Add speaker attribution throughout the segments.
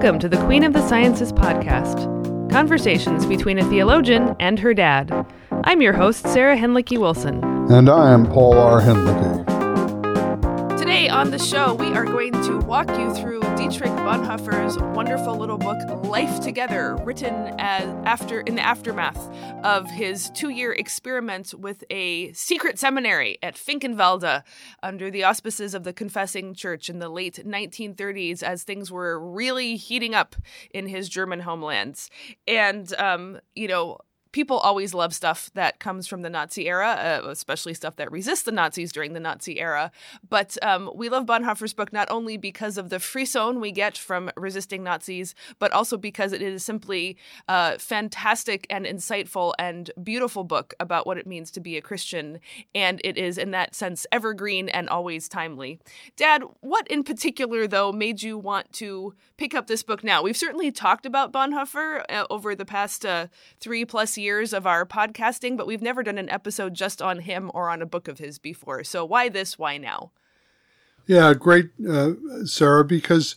Speaker 1: Welcome to the Queen of the Sciences podcast conversations between a theologian and her dad. I'm your host, Sarah Hinlicky Wilson.
Speaker 2: And I am Paul R. Hinlicky.
Speaker 1: Today on the show, we are going to walk you through Dietrich Bonhoeffer's wonderful little book, Life Together, written after in the aftermath of his two-year experiment with a secret seminary at Finkenwalde under the auspices of the Confessing Church in the late 1930s, as things were really heating up in his German homelands. And um, you know, people always love stuff that comes from the Nazi era, uh, especially stuff that resists the Nazis during the Nazi era. But um, we love Bonhoeffer's book not only because of the frisson we get from resisting Nazis, but also because it is simply a fantastic and insightful and beautiful book about what it means to be a Christian. And it is, in that sense, evergreen and always timely. Dad, what in particular, though, made you want to pick up this book now? We've certainly talked about Bonhoeffer uh, over the past uh, three plus years of our podcasting, but we've never done an episode just on him or on a book of his before. So why this? Why now?
Speaker 2: Yeah, great, uh, Sarah, because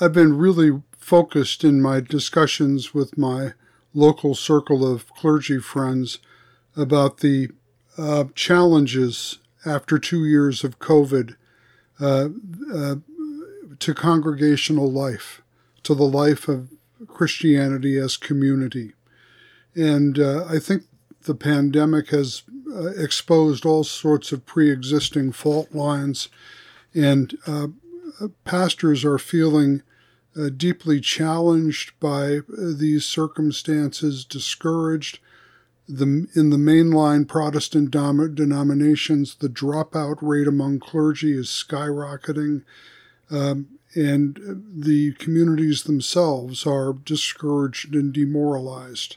Speaker 2: I've been really focused in my discussions with my local circle of clergy friends about the uh, challenges after two years of COVID uh, uh to congregational life, to the life of Christianity as community. And uh, I think the pandemic has uh, exposed all sorts of pre existing fault lines, and uh, pastors are feeling uh, deeply challenged by uh, these circumstances, discouraged. The, in the mainline Protestant dom- denominations, the dropout rate among clergy is skyrocketing, um, and the communities themselves are discouraged and demoralized.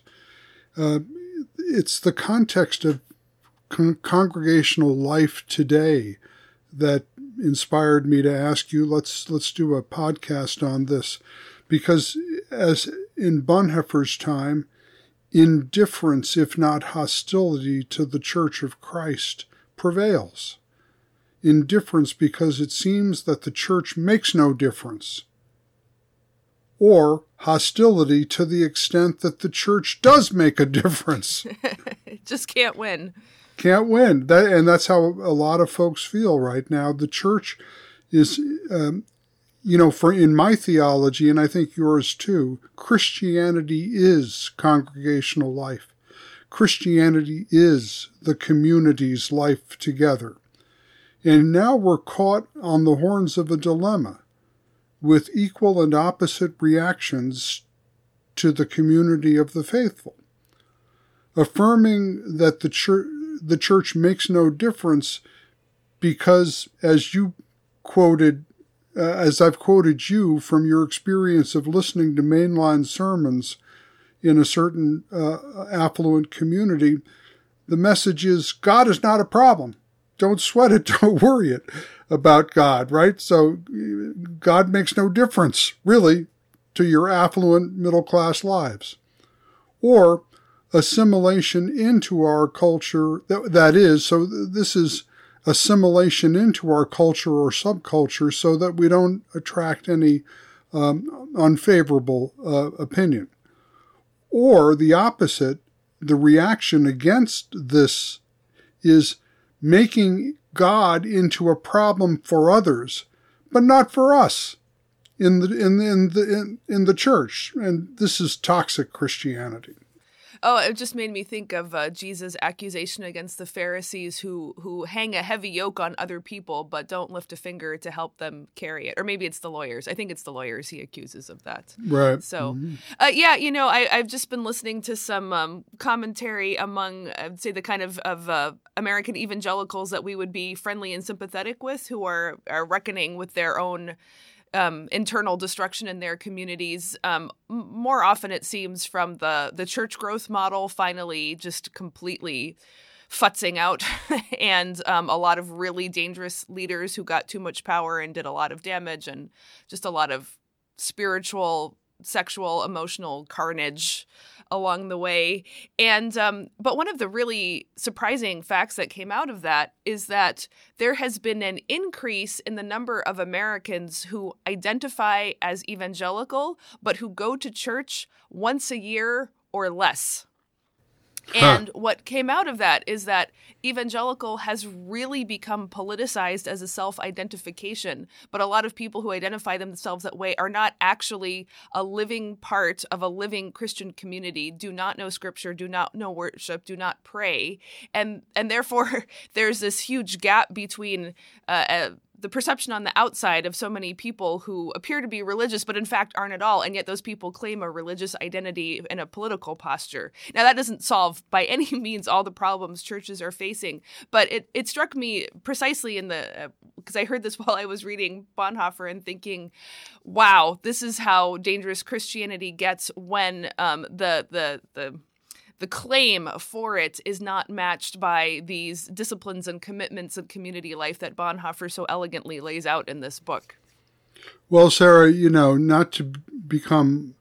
Speaker 2: It's the context of con- congregational life today that inspired me to ask you let's let's do a podcast on this. Because as in Bonhoeffer's time indifference if not hostility to the church of Christ prevails. Indifference because it seems that the church makes no difference or hostility to the extent that the church does make a difference.
Speaker 1: Just can't win.
Speaker 2: Can't win. That, and that's how a lot of folks feel right now. The church is, um, you know, for in my theology, and I think yours too, Christianity is congregational life. Christianity is the community's life together. And now we're caught on the horns of a dilemma with equal and opposite reactions to the community of the faithful. Affirming that the church, the church makes no difference because, as you quoted, uh, as I've quoted you from your experience of listening to mainline sermons in a certain uh, affluent community, the message is God is not a problem. Don't sweat it. Don't worry it about God, right? So God makes no difference, really, to your affluent middle class lives. Or assimilation into our culture, that, that is, so this is assimilation into our culture or subculture so that we don't attract any um, unfavorable uh, opinion. Or the opposite, the reaction against this is making God into a problem for others, but not for us in the in the, in the in, in the church. And this is toxic Christianity.
Speaker 1: Oh, it just made me think of uh, Jesus' accusation against the Pharisees who who hang a heavy yoke on other people but don't lift a finger to help them carry it. Or maybe it's the lawyers. I think it's the lawyers he accuses of that.
Speaker 2: Right.
Speaker 1: So, mm-hmm. uh, yeah, you know, I, have just been listening to some um, commentary among, I'd say, the kind of of uh, American evangelicals that we would be friendly and sympathetic with, who are are reckoning with their own um, internal destruction in their communities. Um, more often, it seems from the the church growth model finally just completely futzing out, and um, a lot of really dangerous leaders who got too much power and did a lot of damage, and just a lot of spiritual sexual, emotional carnage along the way. And um, but one of the really surprising facts that came out of that is that there has been an increase in the number of Americans who identify as evangelical, but who go to church once a year or less. And what came out of that is that evangelical has really become politicized as a self identification. But a lot of people who identify themselves that way are not actually a living part of a living Christian community, do not know scripture, do not know worship, do not pray. And, and therefore, there's this huge gap between uh, uh the perception on the outside of so many people who appear to be religious but in fact aren't at all and yet those people claim a religious identity and a political posture. Now that doesn't solve by any means all the problems churches are facing but it, it struck me precisely in the because uh, i heard this while i was reading bonhoeffer and thinking wow this is how dangerous christianity gets when um, the the the the claim for it is not matched by these disciplines and commitments of community life that Bonhoeffer so elegantly lays out in this book.
Speaker 2: Well, Sarah, you know, not to become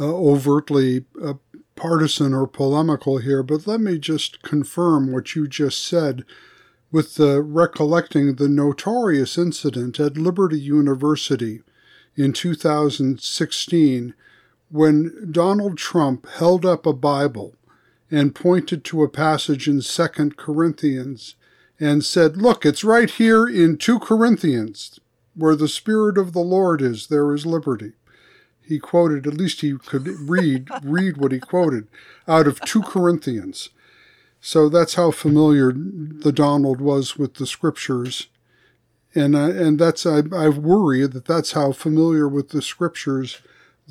Speaker 2: uh, overtly uh, partisan or polemical here, but let me just confirm what you just said with the recollecting the notorious incident at Liberty University in 2016 when Donald Trump held up a Bible and pointed to a passage in Second Corinthians and said, Look, it's right here in 2 Corinthians, where the Spirit of the Lord is, there is liberty. He quoted, at least he could read, read what he quoted out of 2 Corinthians. So that's how familiar the Donald was with the scriptures. And, uh, and that's, I, I worry that that's how familiar with the scriptures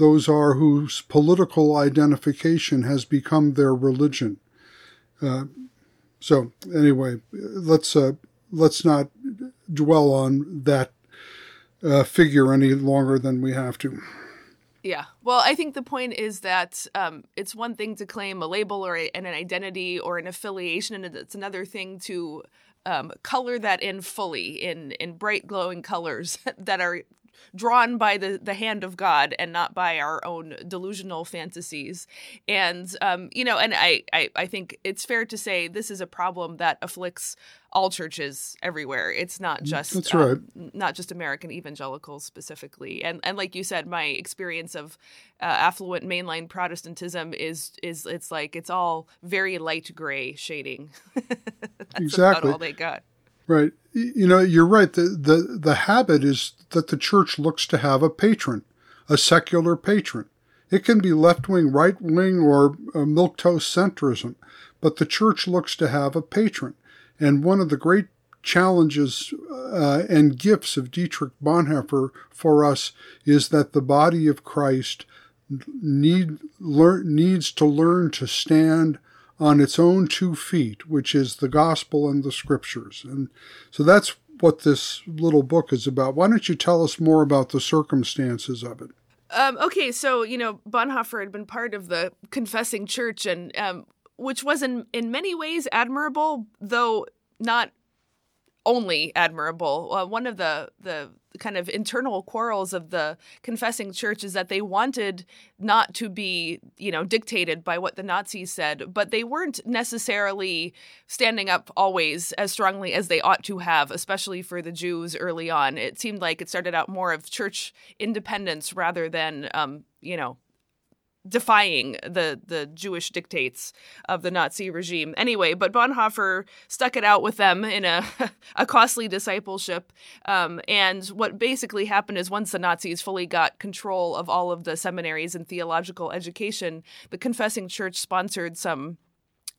Speaker 2: those are whose political identification has become their religion. Uh, so anyway, let's uh, let's not dwell on that uh, figure any longer than we have to.
Speaker 1: Yeah. Well, I think the point is that um, it's one thing to claim a label or a, an identity or an affiliation, and it's another thing to um, color that in fully in in bright glowing colors that are drawn by the, the hand of God and not by our own delusional fantasies. And, um, you know, and I, I, I think it's fair to say this is a problem that afflicts all churches everywhere. It's not mm, just
Speaker 2: That's right. Um,
Speaker 1: not just American evangelicals specifically. And and like you said, my experience of uh, affluent mainline Protestantism is is it's like it's all very light gray shading.
Speaker 2: exactly
Speaker 1: all they got.
Speaker 2: Right. You know, you're right. The, the, the habit is that the church looks to have a patron, a secular patron. It can be left wing, right wing, or milquetoast centrism, but the church looks to have a patron. And one of the great challenges uh, and gifts of Dietrich Bonhoeffer for us is that the body of Christ need learn, needs to learn to stand on its own two feet, which is the gospel and the scriptures. And so that's what this little book is about. Why don't you tell us more about the circumstances of it?
Speaker 1: Um, okay, so you know Bonhoeffer had been part of the confessing church, and um, which was in in many ways admirable, though not only admirable. Uh, one of the the kind of internal quarrels of the confessing church is that they wanted not to be, you know, dictated by what the Nazis said, but they weren't necessarily standing up always as strongly as they ought to have, especially for the Jews early on. It seemed like it started out more of church independence rather than, um, you know, defying the the Jewish dictates of the Nazi regime. Anyway, but Bonhoeffer stuck it out with them in a a costly discipleship. Um, and what basically happened is once the Nazis fully got control of all of the seminaries and theological education, the confessing church sponsored some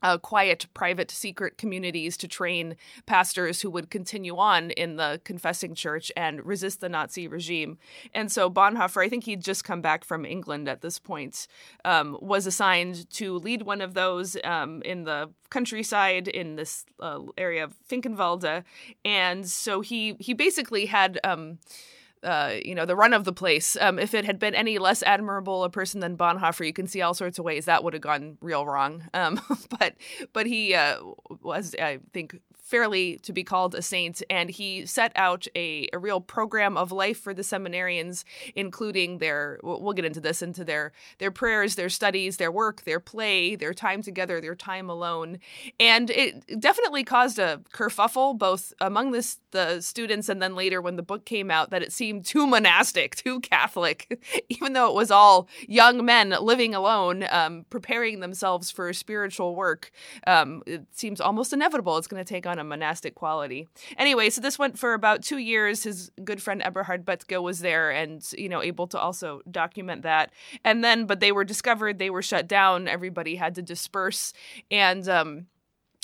Speaker 1: uh, quiet, private, secret communities to train pastors who would continue on in the confessing church and resist the Nazi regime. And so Bonhoeffer, I think he'd just come back from England at this point, um, was assigned to lead one of those um, in the countryside in this uh, area of Finkenwalde. And so he he basically had. Um, uh, you know, the run of the place. Um, if it had been any less admirable a person than Bonhoeffer, you can see all sorts of ways that would have gone real wrong. Um, but but he uh, was, I think, fairly to be called a saint, and he set out a, a real program of life for the seminarians, including their we'll get into this into their their prayers, their studies, their work, their play, their time together, their time alone, and it definitely caused a kerfuffle both among this the students and then later when the book came out that it seemed too monastic, too Catholic, even though it was all young men living alone, um, preparing themselves for spiritual work. Um, it seems almost inevitable it's going to take on a monastic quality. Anyway, so this went for about two years. His good friend Eberhard Bethge was there and, you know, able to also document that. And then, but they were discovered, they were shut down, everybody had to disperse. And, um,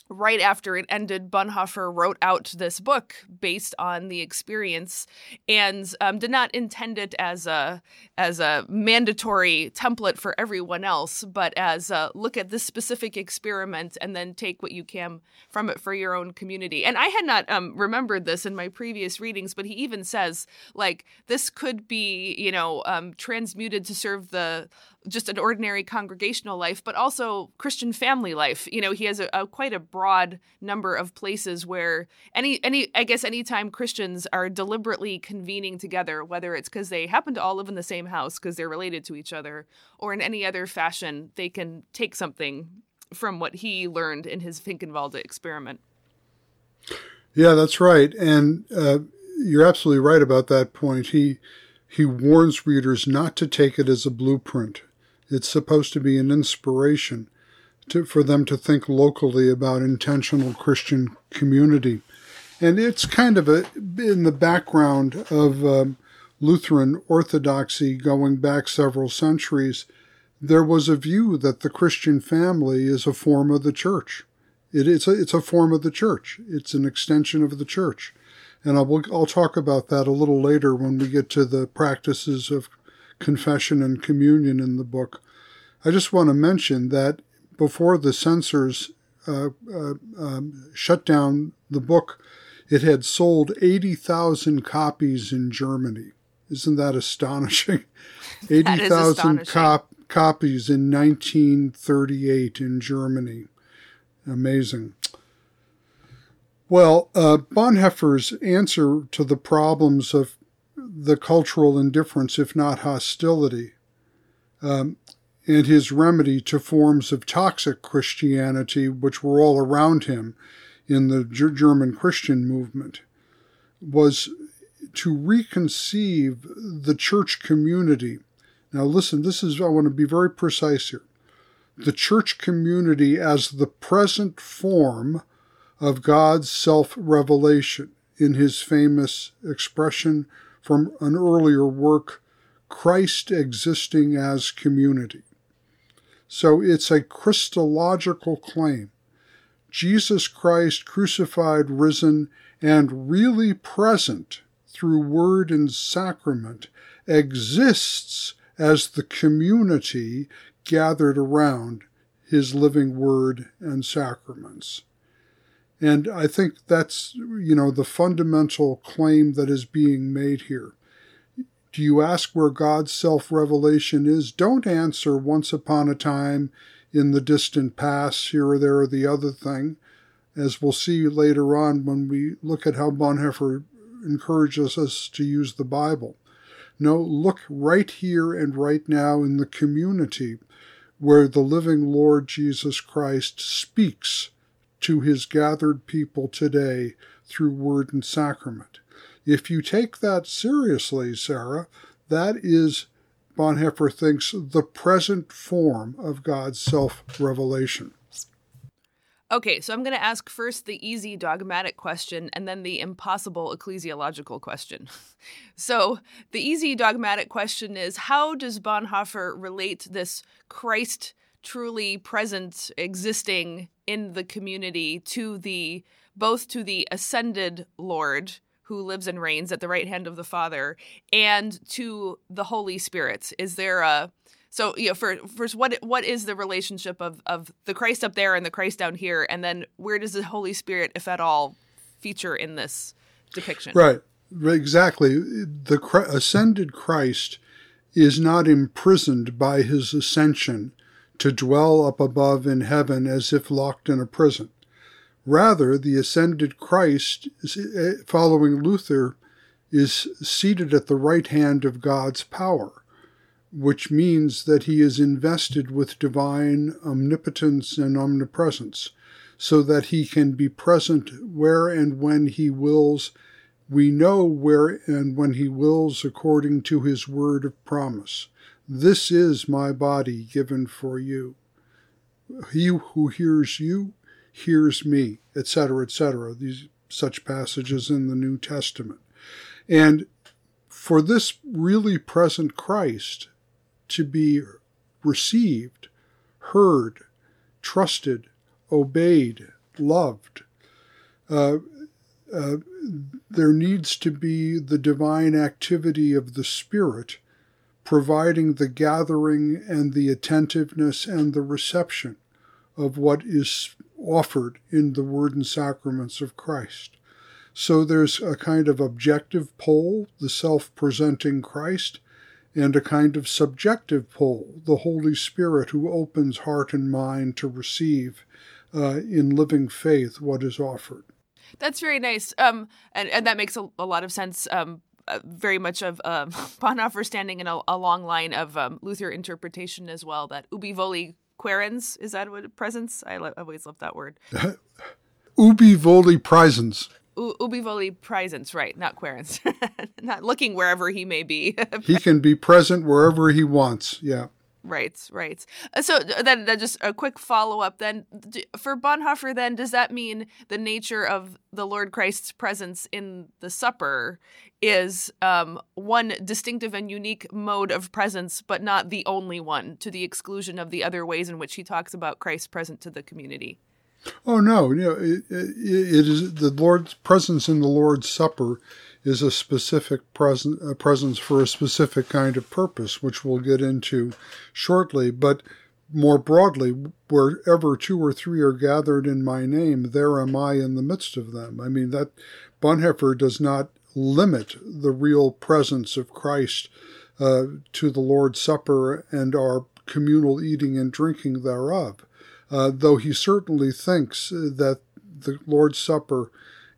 Speaker 1: right after it ended, Bonhoeffer wrote out this book based on the experience and um, did not intend it as a as a mandatory template for everyone else, but as a look at this specific experiment and then take what you can from it for your own community. And I had not um, remembered this in my previous readings, but he even says like this could be you know um, transmuted to serve the just an ordinary congregational life, but also Christian family life. You know, he has a, a, quite a broad number of places where any any I guess anytime Christians are deliberately convening together, whether it's because they happen to all live in the same house because they're related to each other, or in any other fashion, they can take something from what he learned in his Finkenwalde experiment.
Speaker 2: Yeah, that's right, and uh, you're absolutely right about that point. He he warns readers not to take it as a blueprint it's supposed to be an inspiration to, for them to think locally about intentional Christian community. And it's kind of a, in the background of um, Lutheran orthodoxy going back several centuries. There was a view that the Christian family is a form of the church. It, it's, a, it's a form of the church. It's an extension of the church. And I'll, I'll talk about that a little later when we get to the practices of confession and communion in the book. I just want to mention that before the censors uh, uh, um, shut down the book, it had sold 80,000 copies in Germany. Isn't that astonishing? 80,000 cop- copies in 1938 in Germany. Amazing. Well, uh, Bonhoeffer's answer to the problems of the cultural indifference, if not hostility, um, and his remedy to forms of toxic Christianity which were all around him in the German Christian movement was to reconceive the church community. Now, listen, this is, I want to be very precise here. The church community as the present form of God's self revelation in his famous expression from an earlier work, Christ existing as community. So it's a Christological claim. Jesus Christ crucified, risen, and really present through word and sacrament exists as the community gathered around his living word and sacraments. And I think that's, you know, the fundamental claim that is being made here. Do you ask where God's self revelation is? Don't answer once upon a time in the distant past, here or there or the other thing, as we'll see later on when we look at how Bonhoeffer encourages us to use the Bible. No, look right here and right now in the community where the living Lord Jesus Christ speaks to his gathered people today through word and sacrament. If you take that seriously, Sarah, that is, Bonhoeffer thinks, the present form of God's self revelation.
Speaker 1: Okay, so I'm going to ask first the easy dogmatic question and then the impossible ecclesiological question. so, the easy dogmatic question is how does Bonhoeffer relate this Christ truly present, existing in the community to the both to the ascended Lord who lives and reigns at the right hand of the Father, and to the Holy Spirit? Is there a so you know, for, first, what what is the relationship of of the Christ up there and the Christ down here, and then where does the Holy Spirit, if at all, feature in this depiction?
Speaker 2: Right, exactly. The ascended Christ is not imprisoned by his ascension to dwell up above in heaven as if locked in a prison Rather, the ascended Christ, eh, following Luther, is seated at the right hand of God's power, which means that he is invested with divine omnipotence and omnipresence, so that he can be present where and when he wills. We know where and when he wills according to his word of promise. This is my body given for you. He who hears you hears me, etc., etc. These such passages in the New Testament. And for this really present Christ to be received, heard, trusted, obeyed, loved, uh, uh, there needs to be the divine activity of the Spirit providing the gathering and the attentiveness and the reception of what is offered in the word and sacraments of Christ. So there's a kind of objective pole, the self presenting Christ, and a kind of subjective pole, the Holy Spirit who opens heart and mind to receive uh, in living faith what is offered.
Speaker 1: That's very nice. Um, and, and that makes a, a lot of sense. Um, very much of um, Bonhoeffer standing in a, a long line of um, Luther interpretation as well. That ubi voli querens is that what presence? I lo- always love that word.
Speaker 2: ubi voli praesens.
Speaker 1: U- ubi voli praesens, right? Not querens. not looking wherever he may be.
Speaker 2: he can be present wherever he wants. Yeah.
Speaker 1: Right, right. Uh, so then, then just a quick follow up. Then for Bonhoeffer, then does that mean the nature of the Lord Christ's presence in the supper is um, one distinctive and unique mode of presence, but not the only one, to the exclusion of the other ways in which he talks about Christ present to the community?
Speaker 2: Oh no, you know, it, it, it is the Lord's presence in the Lord's Supper is a specific a presence for a specific kind of purpose, which we'll get into shortly. But more broadly, wherever two or three are gathered in my name, there am I in the midst of them. I mean, that Bonhoeffer does not limit the real presence of Christ uh, to the Lord's Supper and our communal eating and drinking thereof, uh, though he certainly thinks that the Lord's Supper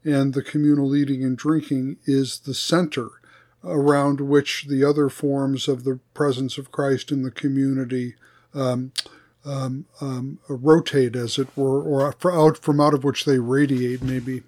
Speaker 2: and the communal eating and drinking is the center around which the other forms of the presence of Christ in the community um, um, um, rotate, as it were, or out from out of which they radiate, maybe.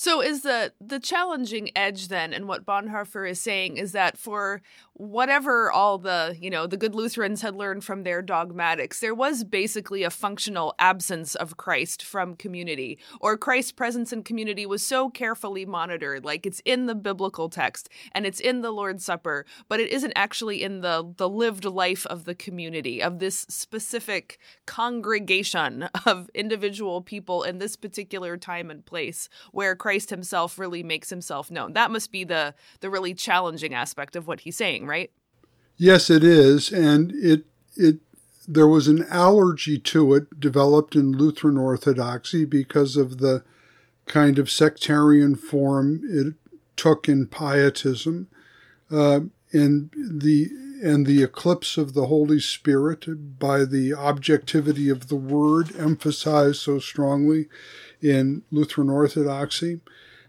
Speaker 1: So is the the challenging edge then and what Bonhoeffer is saying is that for whatever all the, you know, the good Lutherans had learned from their dogmatics, there was basically a functional absence of Christ from community or Christ's presence in community was so carefully monitored. Like it's in the biblical text and it's in the Lord's Supper, but it isn't actually in the the lived life of the community of this specific congregation of individual people in this particular time and place where Christ Christ himself really makes himself known. That must be the the really challenging aspect of what he's saying, right?
Speaker 2: Yes, it is, and it it there was an allergy to it developed in Lutheran Orthodoxy because of the kind of sectarian form it took in pietism, uh, and the and the eclipse of the Holy Spirit by the objectivity of the Word emphasized so strongly in Lutheran Orthodoxy.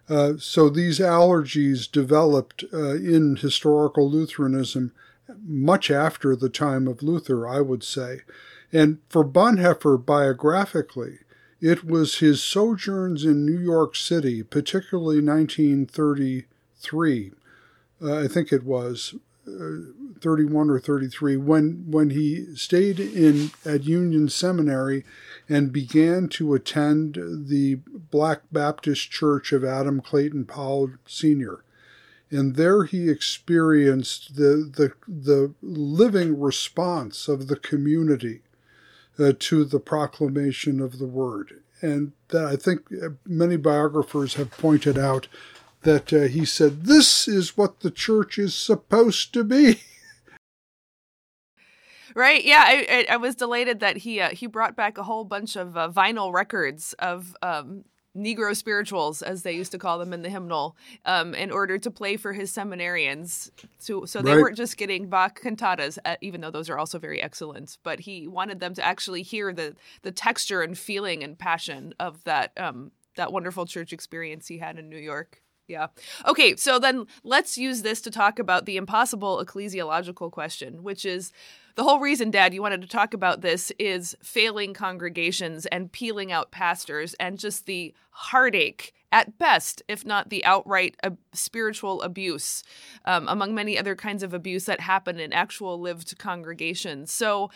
Speaker 2: Uh, so these allergies developed uh, in historical Lutheranism much after the time of Luther, I would say. And for Bonhoeffer, biographically, it was his sojourns in New York City, particularly 1933, uh, I think it was, 31 or 33 when when he stayed in at Union Seminary and began to attend the Black Baptist Church of Adam Clayton Powell Sr. And there he experienced the the the living response of the community uh, to the proclamation of the word. And that I think uh, many biographers have pointed out that uh, he said, This is what the church is supposed to be.
Speaker 1: Right? Yeah, I, I, I was delighted that he uh, he brought back a whole bunch of uh, vinyl records of um, Negro spirituals, as they used to call them in the hymnal, um, in order to play for his seminarians. So, so they right. weren't just getting Bach cantatas, uh, even though those are also very excellent. But he wanted them to actually hear the the texture and feeling and passion of that um, that wonderful church experience he had in New York. Yeah. Okay, so then let's use this to talk about the impossible ecclesiological question, which is the whole reason, Dad, you wanted to talk about this is failing congregations and peeling out pastors and just the heartache at best, if not the outright uh, spiritual abuse, um, among many other kinds of abuse that happen in actual lived congregations. So,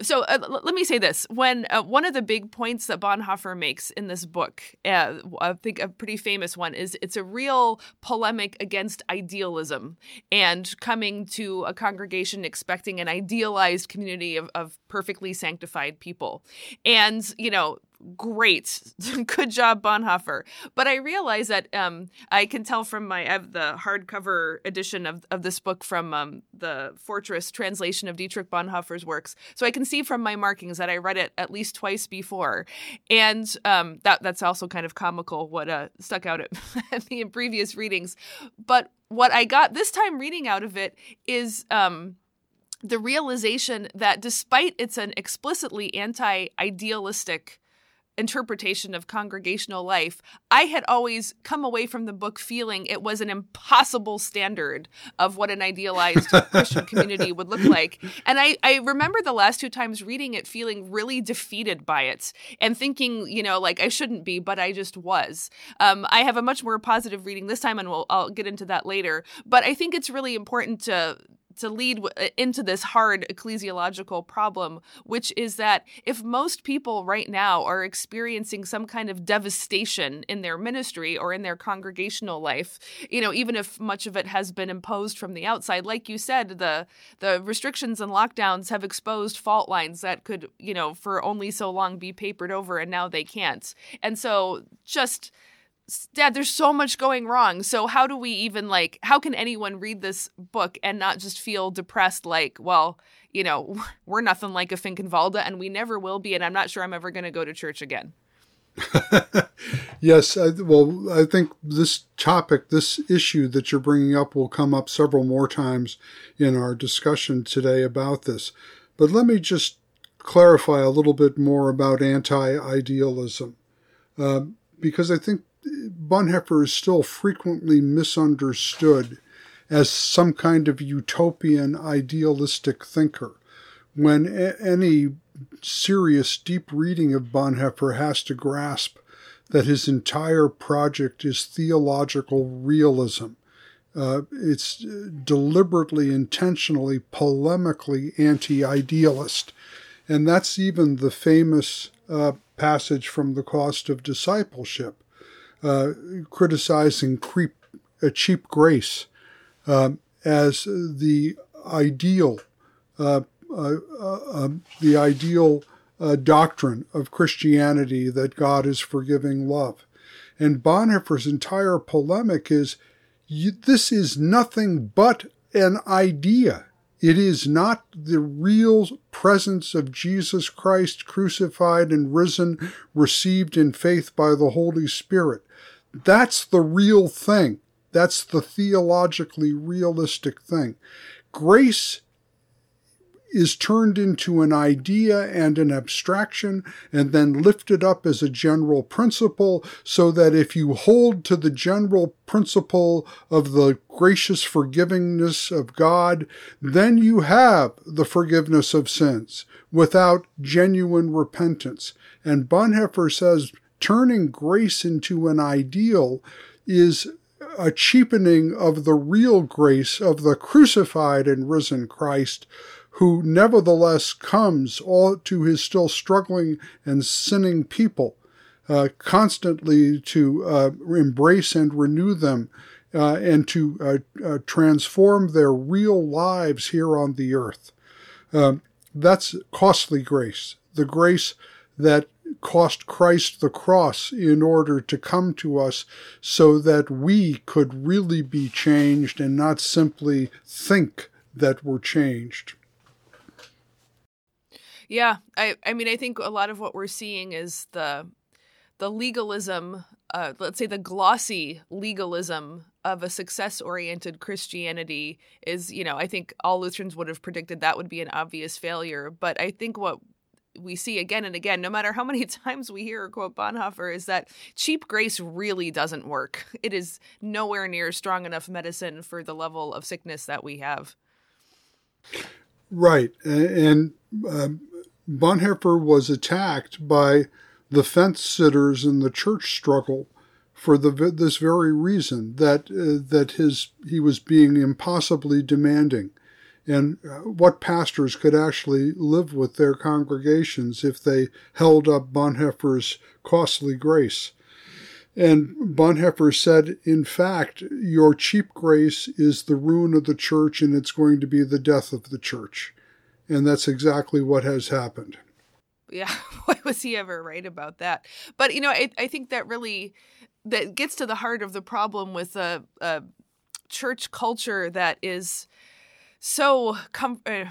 Speaker 1: so uh, let me say this. When uh, one of the big points that bonhoeffer makes in this book uh, i think a pretty famous one is it's a real polemic against idealism and coming to a congregation expecting an idealized community of, of perfectly sanctified people. And you know great. Good job bonhoeffer. But i realize that um, i can tell from my i have the hardcover edition of, of this book from um, the fortress translation of dietrich bonhoeffer's works. So i can see from my markings that i read it at least twice before. And um, that that's also kind of comical what uh, stuck out at me in previous readings. But what i got this time reading out of it is um, the realization that despite it's an explicitly anti idealistic interpretation of congregational life, I had always come away from the book feeling it was an impossible standard of what an idealized Christian community would look like. And I, I remember the last two times reading it feeling really defeated by it and thinking, you know, like I shouldn't be, but I just was. Um, I have a much more positive reading this time, and we'll, I'll get into that later. But I think it's really important to to lead uh, into this hard ecclesiological problem, which is that if most people right now are experiencing some kind of devastation in their ministry or in their congregational life, you know, even if much of it has been imposed from the outside, like you said, the the restrictions and lockdowns have exposed fault lines that could, you know, for only so long be papered over, and now they can't. And so, just dad there's so much going wrong. So how do we even like how can anyone read this book and not just feel depressed like well you know we're nothing like a finkenwalde and we never will be and i'm not sure i'm ever going to go to church again?
Speaker 2: Yes I, well i think this topic this issue that you're bringing up will come up several more times in our discussion today about this. But let me just clarify a little bit more about anti-idealism uh, because i think Bonhoeffer is still frequently misunderstood as some kind of utopian idealistic thinker, when a- any serious, deep reading of Bonhoeffer has to grasp that his entire project is theological realism. Uh, it's deliberately, intentionally, polemically anti idealist. And that's even the famous uh, passage from The Cost of Discipleship, uh, criticizing creep, uh, cheap grace um, as the ideal, uh, uh, um, the ideal doctrine of Christianity that God is forgiving love. And Bonhoeffer's entire polemic is this is nothing but an idea. It is not the real presence of Jesus Christ crucified and risen, received in faith by the Holy Spirit. That's the real thing. That's the theologically realistic thing. Grace is turned into an idea and an abstraction and then lifted up as a general principle so that if you hold to the general principle of the gracious forgivingness of God, then you have the forgiveness of sins without genuine repentance. And Bonhoeffer says turning grace into an ideal is a cheapening of the real grace of the crucified and risen Christ, who nevertheless comes all to his still struggling and sinning people, uh, constantly to uh, embrace and renew them, uh, and to uh, uh, transform their real lives here on the earth. Um, that's costly grace, the grace that cost Christ the cross in order to come to us so that we could really be changed and not simply think that we're changed.
Speaker 1: Yeah, I I mean I think a lot of what we're seeing is the the legalism, uh, let's say the glossy legalism of a success oriented Christianity is, you know, I think all Lutherans would have predicted that would be an obvious failure. But I think what we see again and again, no matter how many times we hear or quote Bonhoeffer, is that cheap grace really doesn't work. It is nowhere near strong enough medicine for the level of sickness that we have.
Speaker 2: Right. And um, Bonhoeffer was attacked by the fence sitters in the church struggle for the, this very reason that uh, that his he was being impossibly demanding and uh, what pastors could actually live with their congregations if they held up Bonhoeffer's costly grace. And Bonhoeffer said, in fact, your cheap grace is the ruin of the church and it's going to be the death of the church. And that's exactly what has happened.
Speaker 1: Yeah, why was he ever right about that? But, you know, I, I think that really that gets to the heart of the problem with a, a church culture that is so com- uh,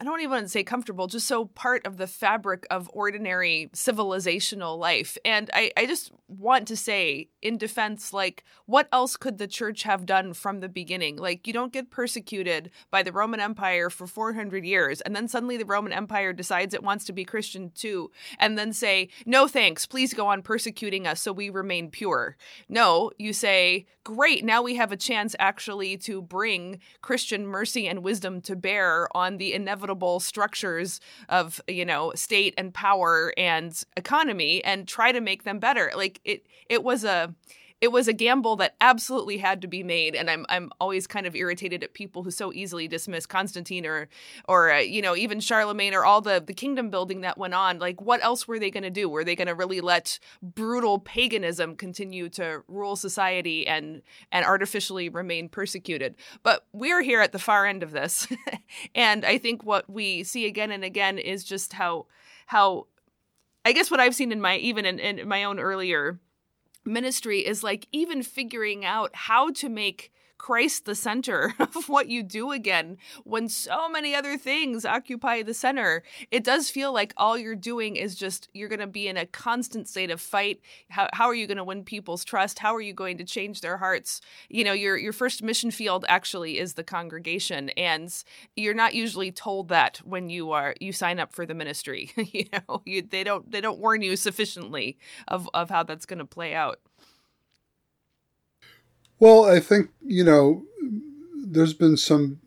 Speaker 1: I don't even say comfortable, just so part of the fabric of ordinary civilizational life. And I, I just want to say in defense, like, what else could the church have done from the beginning? Like, you don't get persecuted by the Roman Empire for 400 years, and then suddenly the Roman Empire decides it wants to be Christian too, and then say, no thanks, please go on persecuting us so we remain pure. No, you say, great, now we have a chance actually to bring Christian mercy and and wisdom to bear on the inevitable structures of you know state and power and economy and try to make them better. Like it it was a it was a gamble that absolutely had to be made and i'm i'm always kind of irritated at people who so easily dismiss Constantine or or uh, you know even Charlemagne or all the the kingdom building that went on. Like what else were they going to do? Were they going to really let brutal paganism continue to rule society and and artificially remain persecuted? But we're here at the far end of this and i think what we see again and again is just how how I guess what I've seen in my even in, in my own earlier ministry is like even figuring out how to make Christ the center of what you do again when so many other things occupy the center. It does feel like all you're doing is just you're going to be in a constant state of fight. How, how are you going to win people's trust? How are you going to change their hearts? You know, your your first mission field actually is the congregation and you're not usually told that when you are you sign up for the ministry. you know, you, they don't they don't warn you sufficiently of of how that's going to play out.
Speaker 2: Well, I think, you know, there's been some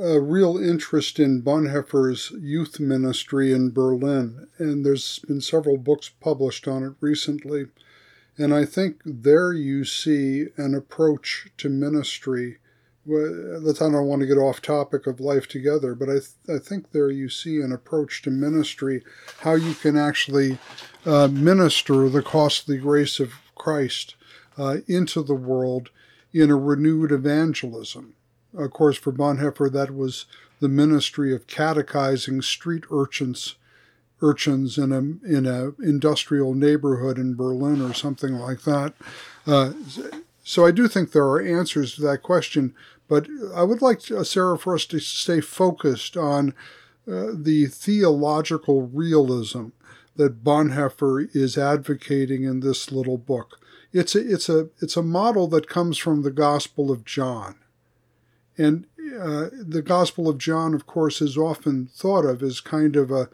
Speaker 2: uh, real interest in Bonhoeffer's youth ministry in Berlin, and there's been several books published on it recently. And I think there you see an approach to ministry. Let's, I don't want to get off topic of life together, but I, th- I think there you see an approach to ministry, how you can actually uh, minister the costly grace of Christ uh, into the world in a renewed evangelism. Of course, for Bonhoeffer, that was the ministry of catechizing street urchins urchins in a in a industrial neighborhood in Berlin or something like that. Uh, so I do think there are answers to that question, but I would like to, uh, Sarah for us to stay focused on uh, the theological realism that Bonhoeffer is advocating in this little book it's a, it's a it's a model that comes from the Gospel of John, and uh, the Gospel of John, of course, is often thought of as kind of a,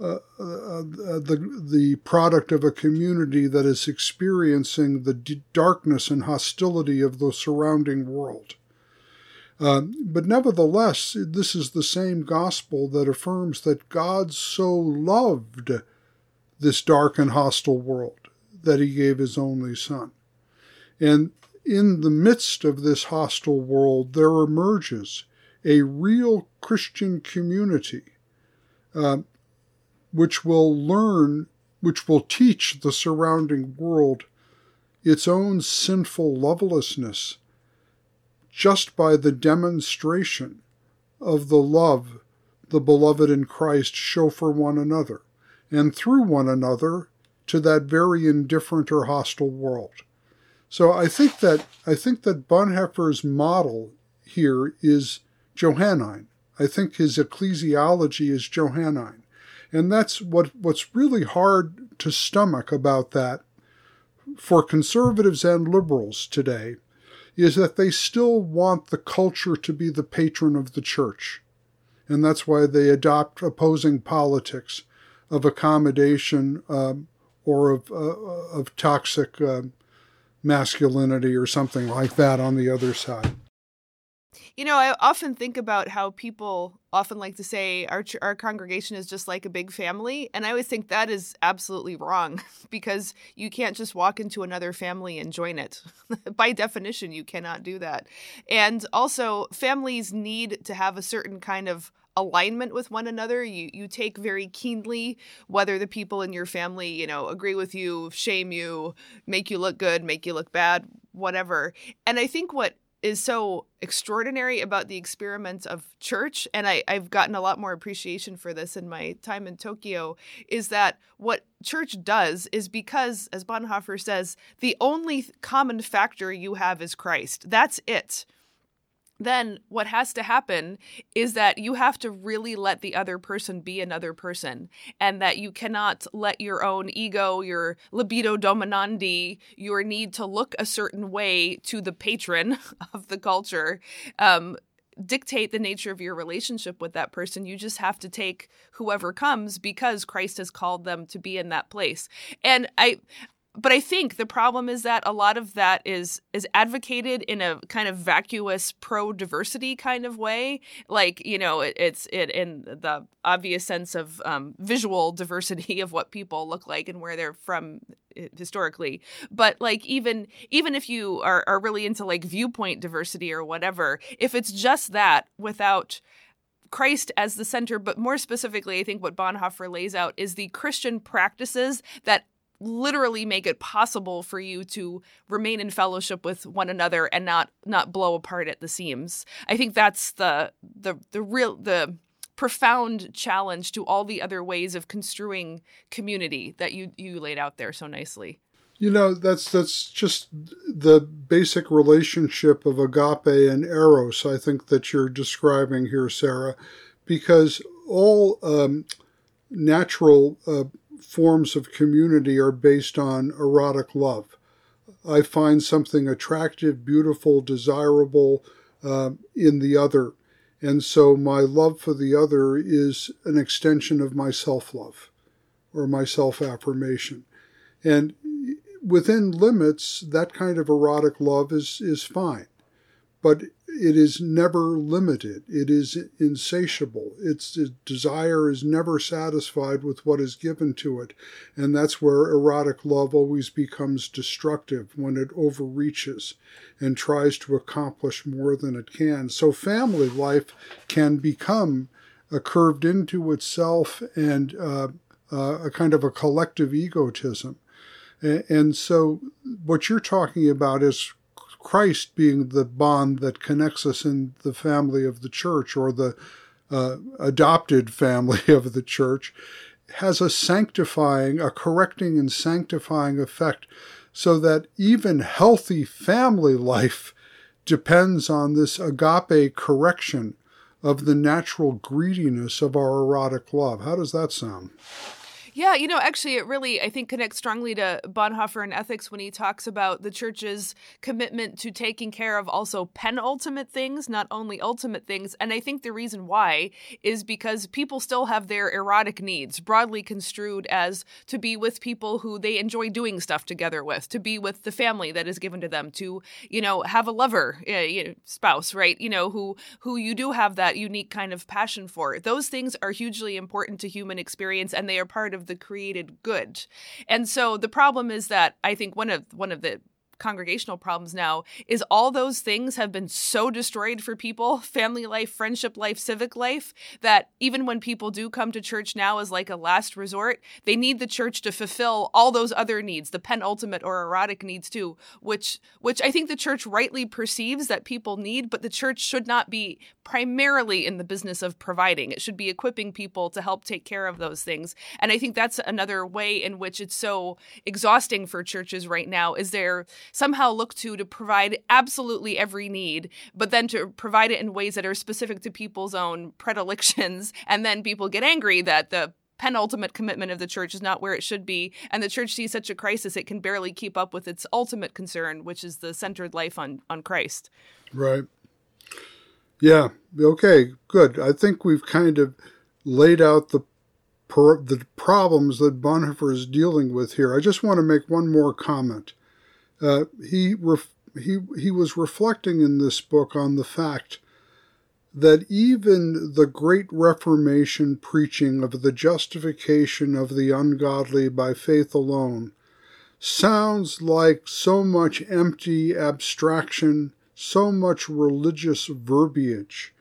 Speaker 2: the the product of a community that is experiencing the d- darkness and hostility of the surrounding world. Uh, but nevertheless, this is the same gospel that affirms that God so loved this dark and hostile world that he gave his only son. And in the midst of this hostile world, there emerges a real Christian community uh, which will learn, which will teach the surrounding world its own sinful lovelessness just by the demonstration of the love the beloved in Christ show for one another, and through one another to that very indifferent or hostile world. So I think that I think that Bonhoeffer's model here is Johannine. I think his ecclesiology is Johannine. And that's what, what's really hard to stomach about that for conservatives and liberals today is that they still want the culture to be the patron of the church. And that's why they adopt opposing politics of accommodation um, or of, uh, of toxic uh, masculinity or something like that on the other side.
Speaker 1: You know, I often think about how people often like to say our our congregation is just like a big family, and I always think that is absolutely wrong because you can't just walk into another family and join it. By definition, you cannot do that. And also, families need to have a certain kind of alignment with one another. You you take very keenly whether the people in your family, you know, agree with you, shame you, make you look good, make you look bad, whatever. And I think what is so extraordinary about the experiments of church, and I, I've gotten a lot more appreciation for this in my time in Tokyo, is that what church does is because, as Bonhoeffer says, the only common factor you have is Christ. That's it then what has to happen is that you have to really let the other person be another person and that you cannot let your own ego your libido dominandi your need to look a certain way to the patron of the culture um, dictate the nature of your relationship with that person. You just have to take whoever comes because Christ has called them to be in that place. And I but I think the problem is that a lot of that is is advocated in a kind of vacuous pro diversity kind of way. Like you know, it, it's it in the obvious sense of um, visual diversity of what people look like and where they're from eh, historically. But like even even if you are are really into like viewpoint diversity or whatever, if it's just that without Christ as the center, but more specifically, I think what Bonhoeffer lays out is the Christian practices that literally make it possible for you to remain in fellowship with one another and not not blow apart at the seams. I think that's the the the real the profound challenge to all the other ways of construing community that you you laid out there so nicely.
Speaker 2: You know, that's that's just the basic relationship of agape and eros. I think that you're describing here, Sarah, because all um, natural uh, forms of community are based on erotic love. I find something attractive, beautiful, desirable uh, in the other. And so my love for the other is an extension of my self love or my self affirmation. And within limits, that kind of erotic love is, is fine. But it is never limited. It is insatiable. Its desire is never satisfied with what is given to it. And that's where erotic love always becomes destructive when it overreaches and tries to accomplish more than it can. So family life can become a curved into itself and uh, uh, a kind of a collective egotism. And so, what you're talking about is Christ being the bond that connects us in the family of the church or the uh, adopted family of the church has a sanctifying, a correcting and sanctifying effect so that even healthy family life depends on this agape correction of the natural greediness of our erotic love. How does that sound?
Speaker 1: Yeah, you know, actually, it really, I think, connects strongly to Bonhoeffer and ethics when he talks about the church's commitment to taking care of also penultimate things, not only ultimate things. And I think the reason why is because people still have their erotic needs, broadly construed as to be with people who they enjoy doing stuff together with, to be with the family that is given to them, to, you know, have a lover, uh, you know, spouse, right? You know, who who you do have that unique kind of passion for. Those things are hugely important to human experience, and they are part of of the created good. And so the problem is that I think one of one of the congregational problems now is all those things have been so destroyed for people family life friendship life civic life that even when people do come to church now as like a last resort they need the church to fulfill all those other needs the penultimate or erotic needs too which which i think the church rightly perceives that people need but the church should not be primarily in the business of providing. It should be equipping people to help take care of those things. And i think that's another way in which it's so exhausting for churches right now. Is there somehow look to to provide absolutely every need, but then to provide it in ways that are specific to people's own predilections. And then people get angry that the penultimate commitment of the church is not where it should be, and the church sees such a crisis it can barely keep up with its ultimate concern, which is the centered life on on Christ.
Speaker 2: Right. Yeah. Okay. Good. I think we've kind of laid out the the problems that Bonhoeffer is dealing with here. I just want to make one more comment. Uh, he ref, he he was reflecting in this book on the fact that even the great Reformation preaching of the justification of the ungodly by faith alone sounds like so much empty abstraction, so much religious verbiage.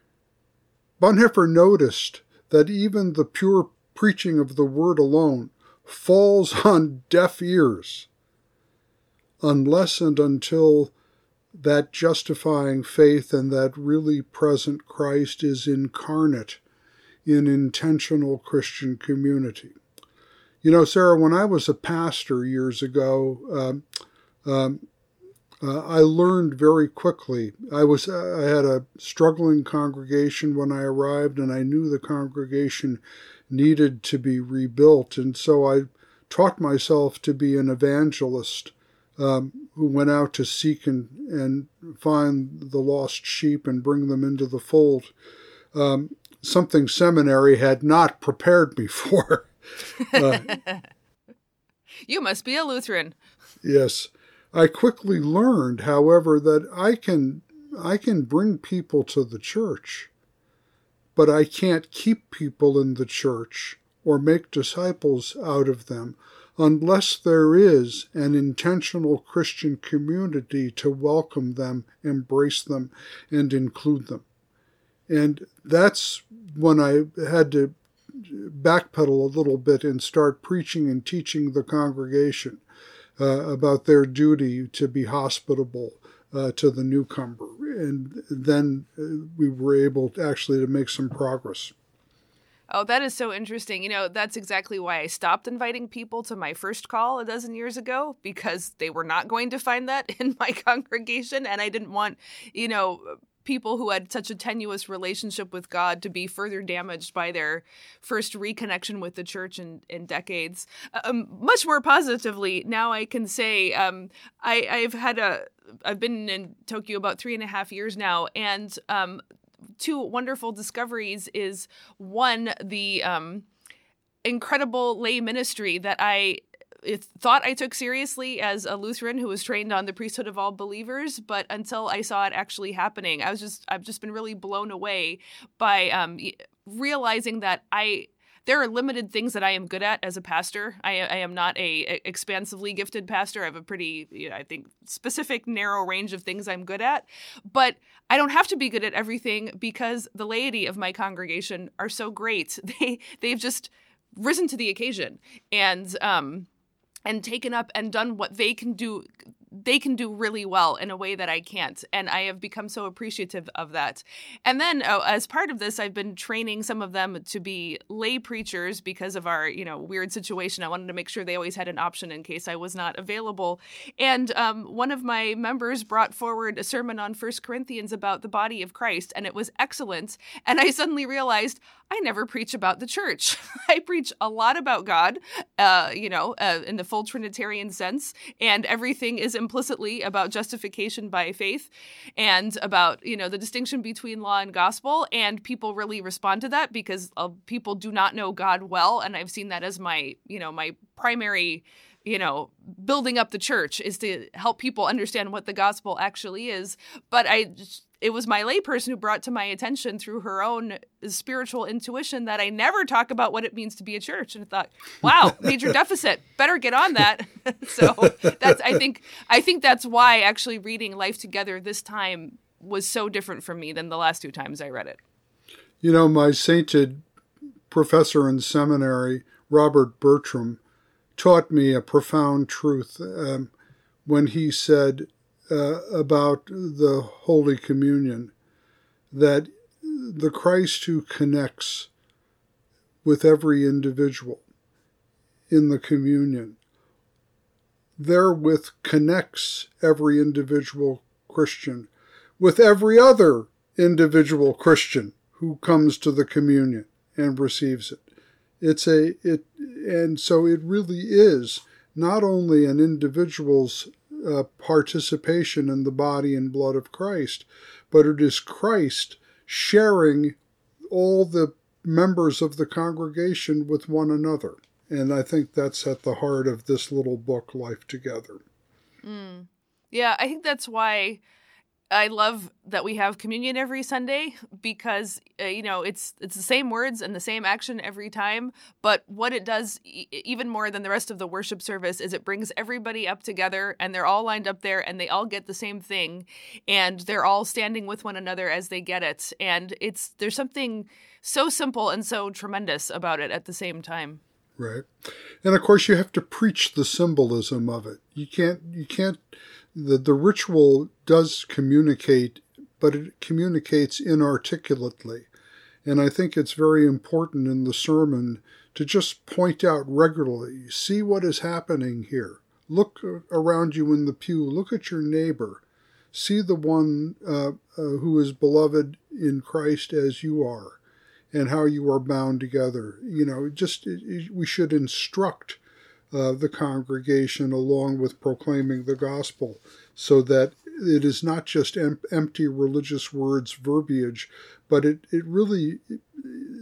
Speaker 2: Bonhoeffer noticed that even the pure preaching of the word alone falls on deaf ears unless and until that justifying faith and that really present Christ is incarnate in intentional Christian community. You know, Sarah, when I was a pastor years ago, um, um, uh, I learned very quickly. I was I had a struggling congregation when I arrived, and I knew the congregation needed to be rebuilt, and so I taught myself to be an evangelist um, who went out to seek and, and find the lost sheep and bring them into the fold. Um, something seminary had not prepared me for.
Speaker 1: uh, you must be a Lutheran.
Speaker 2: Yes. I quickly learned, however, that I can I can bring people to the church, but I can't keep people in the church or make disciples out of them unless there is an intentional Christian community to welcome them, embrace them, and include them. And that's when I had to backpedal a little bit and start preaching and teaching the congregation uh, about their duty to be hospitable uh, to the newcomer. And then uh, we were able to actually to make some progress.
Speaker 1: Oh, that is so interesting. You know, that's exactly why I stopped inviting people to my first call a dozen years ago because they were not going to find that in my congregation. And I didn't want, you know, people who had such a tenuous relationship with God to be further damaged by their first reconnection with the church in, in decades. Um, much more positively, now I can say um, I, I've had a I've been in Tokyo about three and a half years now, and um, two wonderful discoveries is one the um, incredible lay ministry that I thought I took seriously as a Lutheran who was trained on the priesthood of all believers, but until I saw it actually happening, I was just I've just been really blown away by um, realizing that I there are limited things that I am good at as a pastor. I, I am not a, a, expansively gifted pastor. I have a pretty, you know, I think, specific, narrow range of things I'm good at. But I don't have to be good at everything because the laity of my congregation are so great. They they've just risen to the occasion and um and taken up and done what they can do they can do really well in a way that I can't. And I have become so appreciative of that. And then oh, as part of this, I've been training some of them to be lay preachers because of our, you know, weird situation. I wanted to make sure they always had an option in case I was not available. And um, one of my members brought forward a sermon on First Corinthians about the body of Christ, and it was excellent. And I suddenly realized I never preach about the church. I preach a lot about God, uh, you know, uh, in the full Trinitarian sense, and everything is implicitly about justification by faith and about, you know, the distinction between law and gospel. And people really respond to that because uh, people do not know God well. And I've seen that as my, you know, my primary you know, building up the church is to help people understand what the gospel actually is. But I it was my layperson who brought to my attention through her own spiritual intuition that I never talk about what it means to be a church. And I thought, wow, major deficit. Better get on that. so that's I think I think that's why actually reading Life Together this time was so different from me than the last two times I read it.
Speaker 2: You know, my sainted professor in seminary, Robert Bertram, taught me a profound truth um, when he said uh, about the Holy Communion that the Christ who connects with every individual in the communion therewith connects every individual Christian with every other individual Christian who comes to the communion and receives it. It's a it, and so it really is not only an individual's uh, participation in the body and blood of Christ, but it is Christ sharing all the members of the congregation with one another. And I think that's at the heart of this little book, Life Together.
Speaker 1: Mm. Yeah, I think that's why I love that we have communion every Sunday because uh, you know it's it's the same words and the same action every time, but what it does e- even more than the rest of the worship service is it brings everybody up together and they're all lined up there and they all get the same thing and they're all standing with one another as they get it and it's there's something so simple and so tremendous about it at the same time.
Speaker 2: Right. And of course you have to preach the symbolism of it. You can't you can't the, the ritual does communicate, but it communicates inarticulately. And I think it's very important in the sermon to just point out regularly see what is happening here. Look around you in the pew, look at your neighbor, see the one uh, uh, who is beloved in Christ as you are, and how you are bound together. You know, just we should instruct uh, the congregation along with proclaiming the gospel so that it is not just em- empty religious words verbiage, but it, it really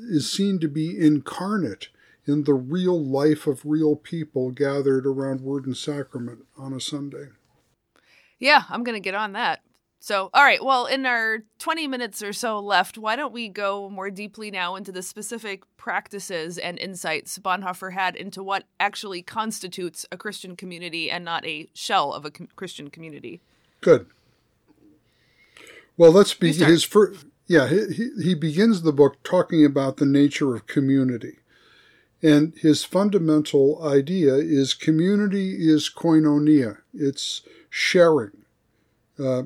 Speaker 2: is seen to be incarnate in the real life of real people gathered around word and sacrament on a Sunday.
Speaker 1: Yeah, I'm going to get on that. So, all right, well, in our 20 minutes or so left, why don't we go more deeply now into the specific practices and insights Bonhoeffer had into what actually constitutes a Christian community and not a shell of a com- Christian community?
Speaker 2: Good. Well, let's begin his first. Yeah, he, he begins the book talking about the nature of community. And his fundamental idea is community is koinonia, it's sharing. Uh,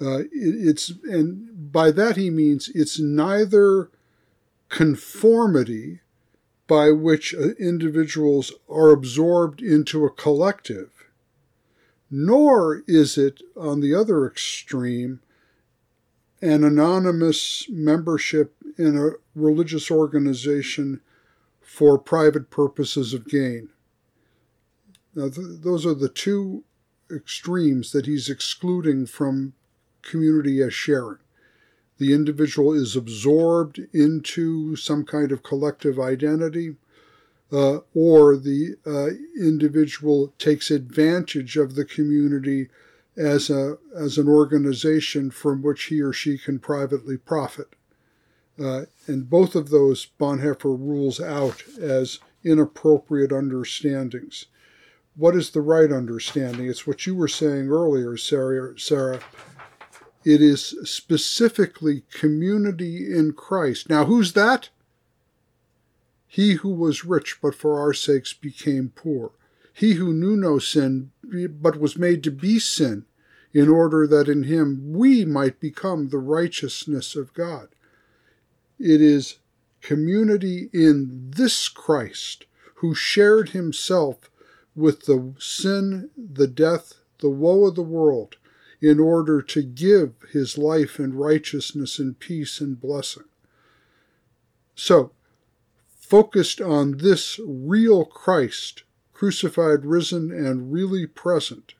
Speaker 2: uh, it, it's and by that he means it's neither conformity by which uh, individuals are absorbed into a collective, nor is it on the other extreme an anonymous membership in a religious organization for private purposes of gain. Now, th- those are the two extremes that he's excluding from community as sharing. The individual is absorbed into some kind of collective identity, uh, or the uh, individual takes advantage of the community as a as an organization from which he or she can privately profit. Uh, and both of those Bonhoeffer rules out as inappropriate understandings. What is the right understanding? It's what you were saying earlier, Sarah. Sarah it is specifically community in Christ. Now, who's that? He who was rich, but for our sakes became poor. He who knew no sin, but was made to be sin, in order that in him we might become the righteousness of God. It is community in this Christ who shared himself with the sin, the death, the woe of the world in order to give his life and righteousness and peace and blessing. So, focused on this real Christ, crucified, risen, and really present,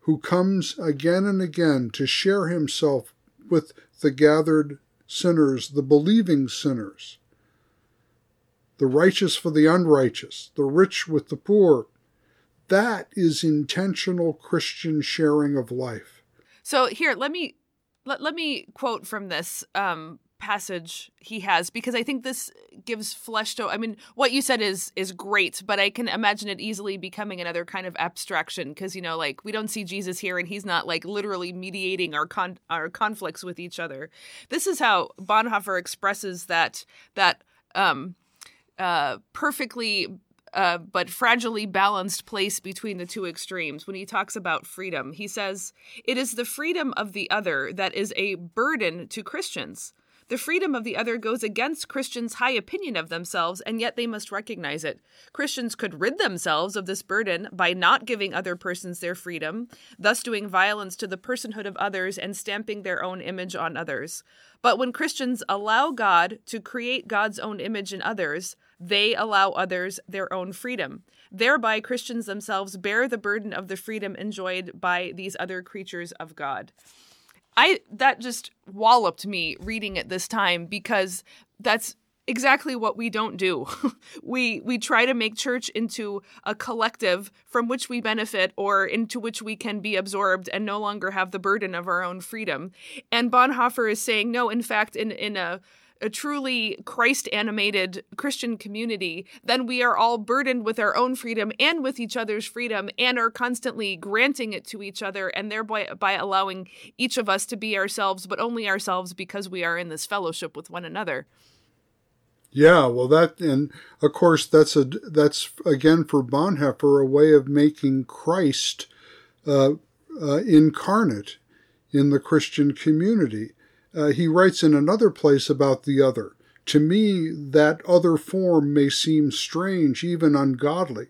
Speaker 2: who comes again and again to share himself with the gathered sinners, the believing sinners, the righteous for the unrighteous, the rich with the poor, that is intentional Christian sharing of life.
Speaker 1: So here, let me let, let me quote from this um, passage he has because I think this gives flesh to. I mean, what you said is is great, but I can imagine it easily becoming another kind of abstraction because you know, like we don't see Jesus here, and he's not like literally mediating our con- our conflicts with each other. This is how Bonhoeffer expresses that that um, uh, perfectly uh, but fragilely balanced place between the two extremes when he talks about freedom. He says, It is the freedom of the other that is a burden to Christians, The freedom of the other goes against Christians' high opinion of themselves, and yet they must recognize it. Christians could rid themselves of this burden by not giving other persons their freedom, thus doing violence to the personhood of others and stamping their own image on others. But when Christians allow God to create God's own image in others, they allow others their own freedom. Thereby, Christians themselves bear the burden of the freedom enjoyed by these other creatures of God. I that just walloped me reading it this time because that's exactly what we don't do. we we try to make church into a collective from which we benefit or into which we can be absorbed and no longer have the burden of our own freedom. And Bonhoeffer is saying no, in fact in in a a truly Christ animated Christian community, then we are all burdened with our own freedom and with each other's freedom and are constantly granting it to each other and thereby by allowing each of us to be ourselves, but only ourselves because we are in this fellowship with one another.
Speaker 2: Yeah, well, that and of course that's a that's again for Bonhoeffer a way of making Christ uh, uh, incarnate in the Christian community. Uh, he writes in another place about the other. To me, that other form may seem strange, even ungodly,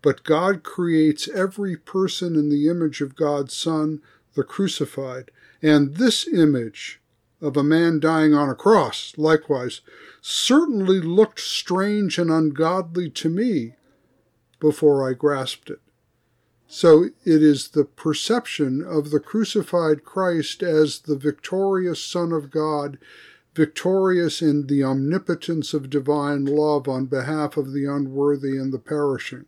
Speaker 2: but God creates every person in the image of God's Son, the crucified, and this image of a man dying on a cross, likewise, certainly looked strange and ungodly to me before I grasped it. So it is the perception of the crucified Christ as the victorious Son of God, victorious in the omnipotence of divine love on behalf of the unworthy and the perishing.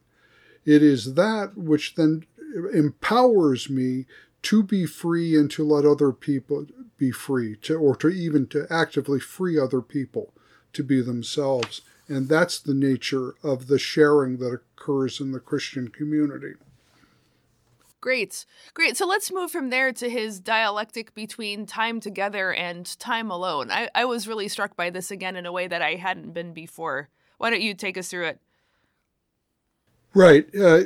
Speaker 2: It is that which then empowers me to be free and to let other people be free, to, or to even to actively free other people to be themselves. And that's the nature of the sharing that occurs in the Christian community.
Speaker 1: Great. Great. So let's move from there to his dialectic between time together and time alone. I, I was really struck by this again in a way that I hadn't been before. Why don't you take us through it?
Speaker 2: Right. Uh,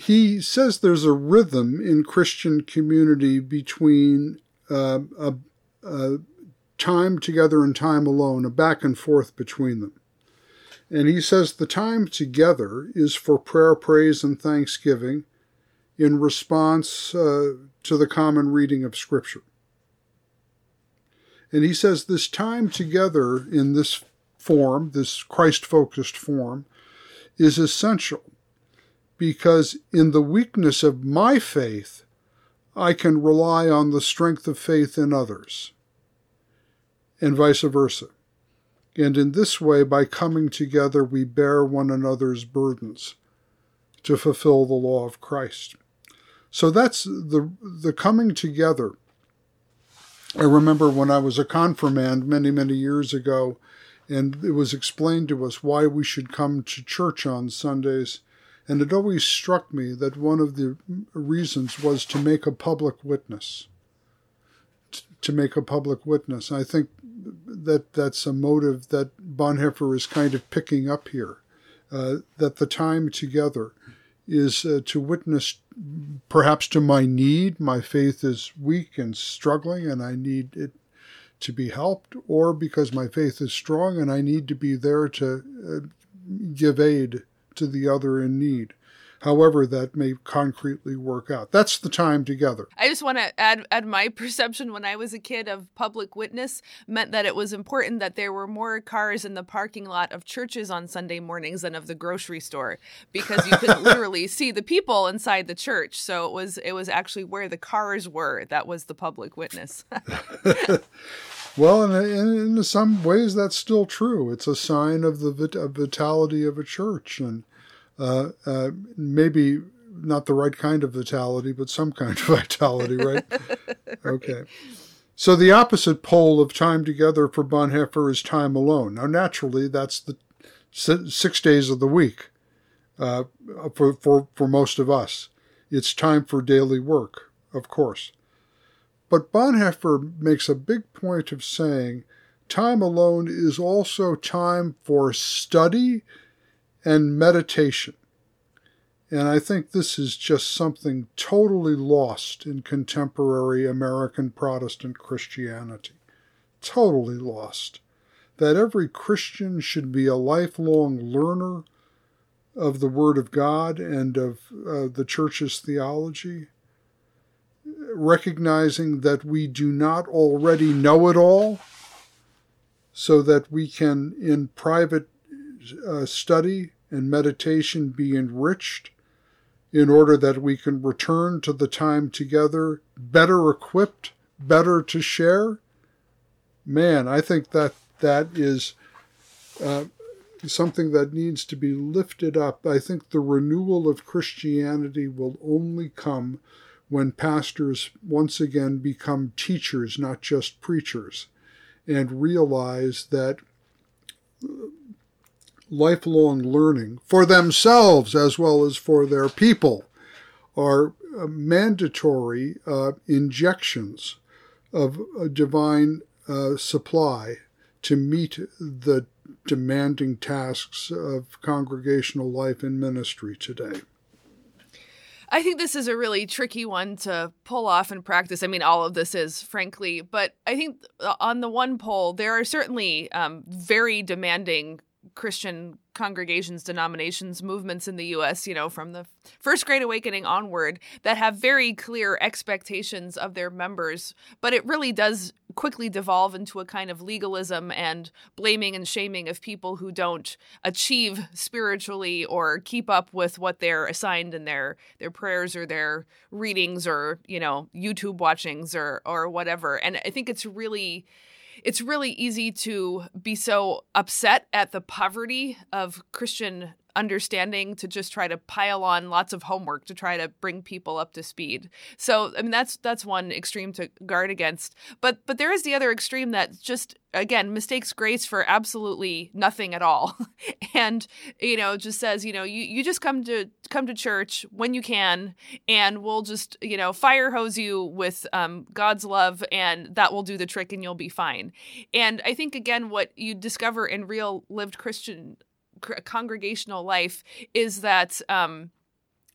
Speaker 2: he says there's a rhythm in Christian community between uh, a, a time together and time alone, a back and forth between them. And he says the time together is for prayer, praise, and thanksgiving in response uh, to the common reading of Scripture. And he says this time together in this form, this Christ focused form, is essential because in the weakness of my faith, I can rely on the strength of faith in others, and vice versa. And in this way, by coming together, we bear one another's burdens to fulfill the law of Christ. So that's the the coming together. I remember when I was a confirmand many many years ago, and it was explained to us why we should come to church on Sundays, and it always struck me that one of the reasons was to make a public witness. To make a public witness, I think that that's a motive that Bonhoeffer is kind of picking up here. Uh, that the time together is uh, to witness perhaps to my need. My faith is weak and struggling, and I need it to be helped, or because my faith is strong and I need to be there to uh, give aid to the other in need however that may concretely work out. That's the time together.
Speaker 1: I just want to add add my perception when I was a kid of public witness meant that it was important that there were more cars in the parking lot of churches on Sunday mornings than of the grocery store because you could literally see the people inside the church. So it was it was actually where the cars were that was the public witness.
Speaker 2: Well, in, in, some ways, that's still true. It's a sign of the vit- vitality of a church, and uh, uh, maybe not the right kind of vitality, but some kind of vitality, right? okay. So the opposite pole of time together for Bonhoeffer is time alone. Now, naturally, that's the six days of the week uh, for, for, for most of us. It's time for daily work, of course. But Bonhoeffer makes a big point of saying time alone is also time for study and meditation. And I think this is just something totally lost in contemporary American Protestant Christianity. totally lost. That every Christian should be a lifelong learner of the Word of God and of uh, the Church's theology, recognizing that we do not already know it all, so that we can, in private uh, study and meditation, be enriched in order that we can return to the time together better equipped, better to share. Man, I think that that is uh, something that needs to be lifted up. I think the renewal of Christianity will only come when pastors once again become teachers, not just preachers, and realize that lifelong learning for themselves as well as for their people are uh, mandatory uh, injections of divine uh, supply to meet the demanding tasks of congregational life and ministry today.
Speaker 1: I think this is a really tricky one to pull off in practice. I mean, all of this is, frankly, but I think uh, on the one pole, there are certainly um, very demanding Christian congregations, denominations, movements in the US, you know, from the First Great Awakening onward, that have very clear expectations of their members. But it really does quickly devolve into a kind of legalism and blaming and shaming of people who don't achieve spiritually or keep up with what they're assigned in their their prayers or their readings or, you know, YouTube watchings or or whatever. And I think it's really it's really easy to be so upset at the poverty of Christian understanding to just try to pile on lots of homework to try to bring people up to speed. So I mean that's that's one extreme to guard against. But but there is the other extreme that just again mistakes grace for absolutely nothing at all and you know just says you know you, you just come to come to church when you can and we'll just you know fire hose you with um, god's love and that will do the trick and you'll be fine and i think again what you discover in real lived christian congregational life is that um,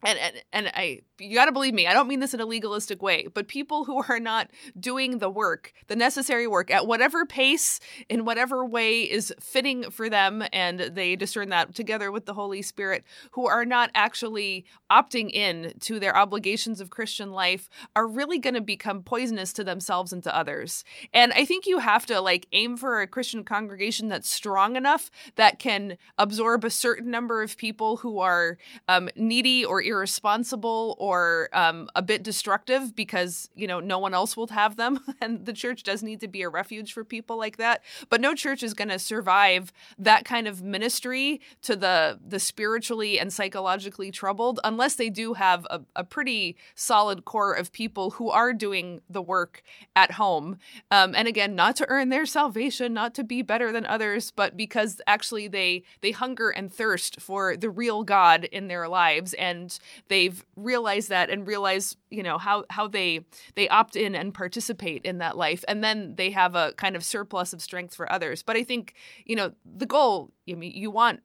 Speaker 1: and, and and I you got to believe me, I don't mean this in a legalistic way, but people who are not doing the work, the necessary work at whatever pace, in whatever way is fitting for them, and they discern that together with the Holy Spirit, who are not actually opting in to their obligations of Christian life, are really going to become poisonous to themselves and to others. And I think you have to like aim for a Christian congregation that's strong enough that can absorb a certain number of people who are um, needy or irresponsible or um, a bit destructive because you know no one else will have them and the church does need to be a refuge for people like that. But no church is going to survive that kind of ministry to the the spiritually and psychologically troubled unless they do have a, a pretty solid core of people who are doing the work at home. Um, and again not to earn their salvation not to be better than others but because actually they they hunger and thirst for the real god in their lives and they've realized realize that and realize you know how how they they opt in and participate in that life. And then they have a kind of surplus of strength for others. But i think you know the goal i mean you want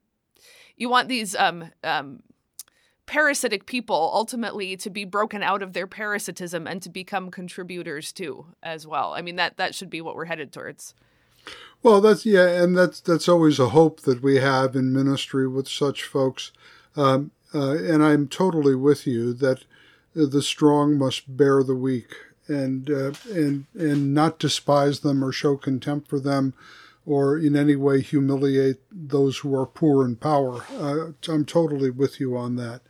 Speaker 1: you want these um um parasitic people ultimately to be broken out of their parasitism and to become contributors too as well. I mean that that should be what we're headed towards.
Speaker 2: Well that's yeah and that's that's always a hope that we have in ministry with such folks. Um, uh, and I'm totally with you that the strong must bear the weak and uh, and and not despise them or show contempt for them or in any way humiliate those who are poor in power. Uh, I'm totally with you on that.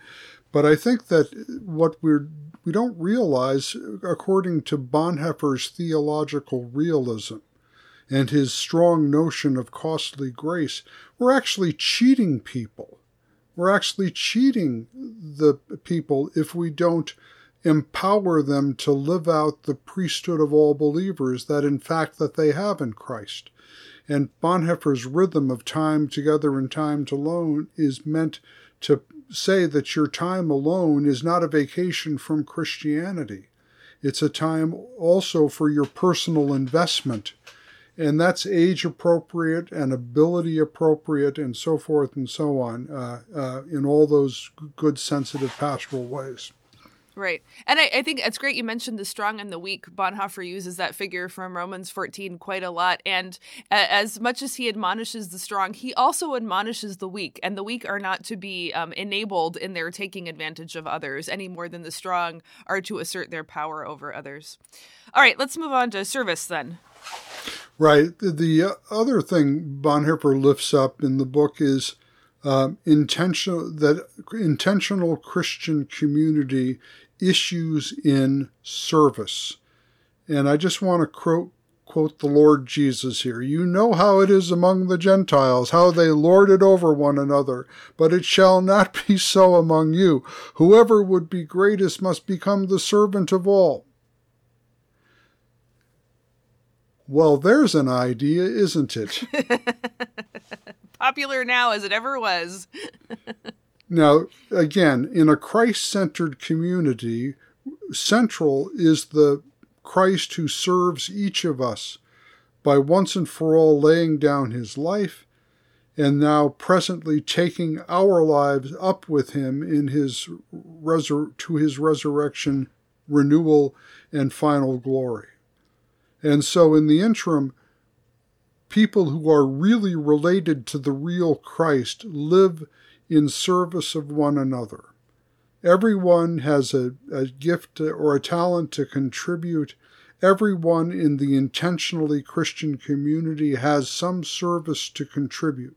Speaker 2: But I think that what we're we don't realize, according to Bonhoeffer's theological realism and his strong notion of costly grace, we're actually cheating people we're actually cheating the people if we don't empower them to live out the priesthood of all believers that in fact that they have in Christ. And Bonhoeffer's rhythm of time together and time alone is meant to say that your time alone is not a vacation from Christianity. It's a time also for your personal investment and that's age appropriate and ability appropriate and so forth and so on uh, uh, in all those good sensitive pastoral ways
Speaker 1: Right. And I, I, think it's great you mentioned the strong and the weak. Bonhoeffer uses that figure from Romans 14 quite a lot. And as much as he admonishes the strong, he also admonishes the weak. And the weak are not to be um, enabled in their taking advantage of others any more than the strong are to assert their power over others. All right, let's move on to service then.
Speaker 2: Right. The other thing Bonhoeffer lifts up in the book is um, intentional that intentional Christian community issues in service. And I just want to quote, quote the Lord Jesus here. You know how it is among the Gentiles, how they lord it over one another, but it shall not be so among you. Whoever would be greatest must become the servant of all. Well, there's an idea, isn't it?
Speaker 1: popular now as it ever was.
Speaker 2: now, again, in a Christ centered community, central is the Christ who serves each of us by once and for all laying down his life and now presently taking our lives up with him in his resur- to his resurrection renewal and final glory and so in the interim people who are really related to the real Christ live in service of one another. Everyone has a, a gift or a talent to contribute. Everyone in the intentionally Christian community has some service to contribute.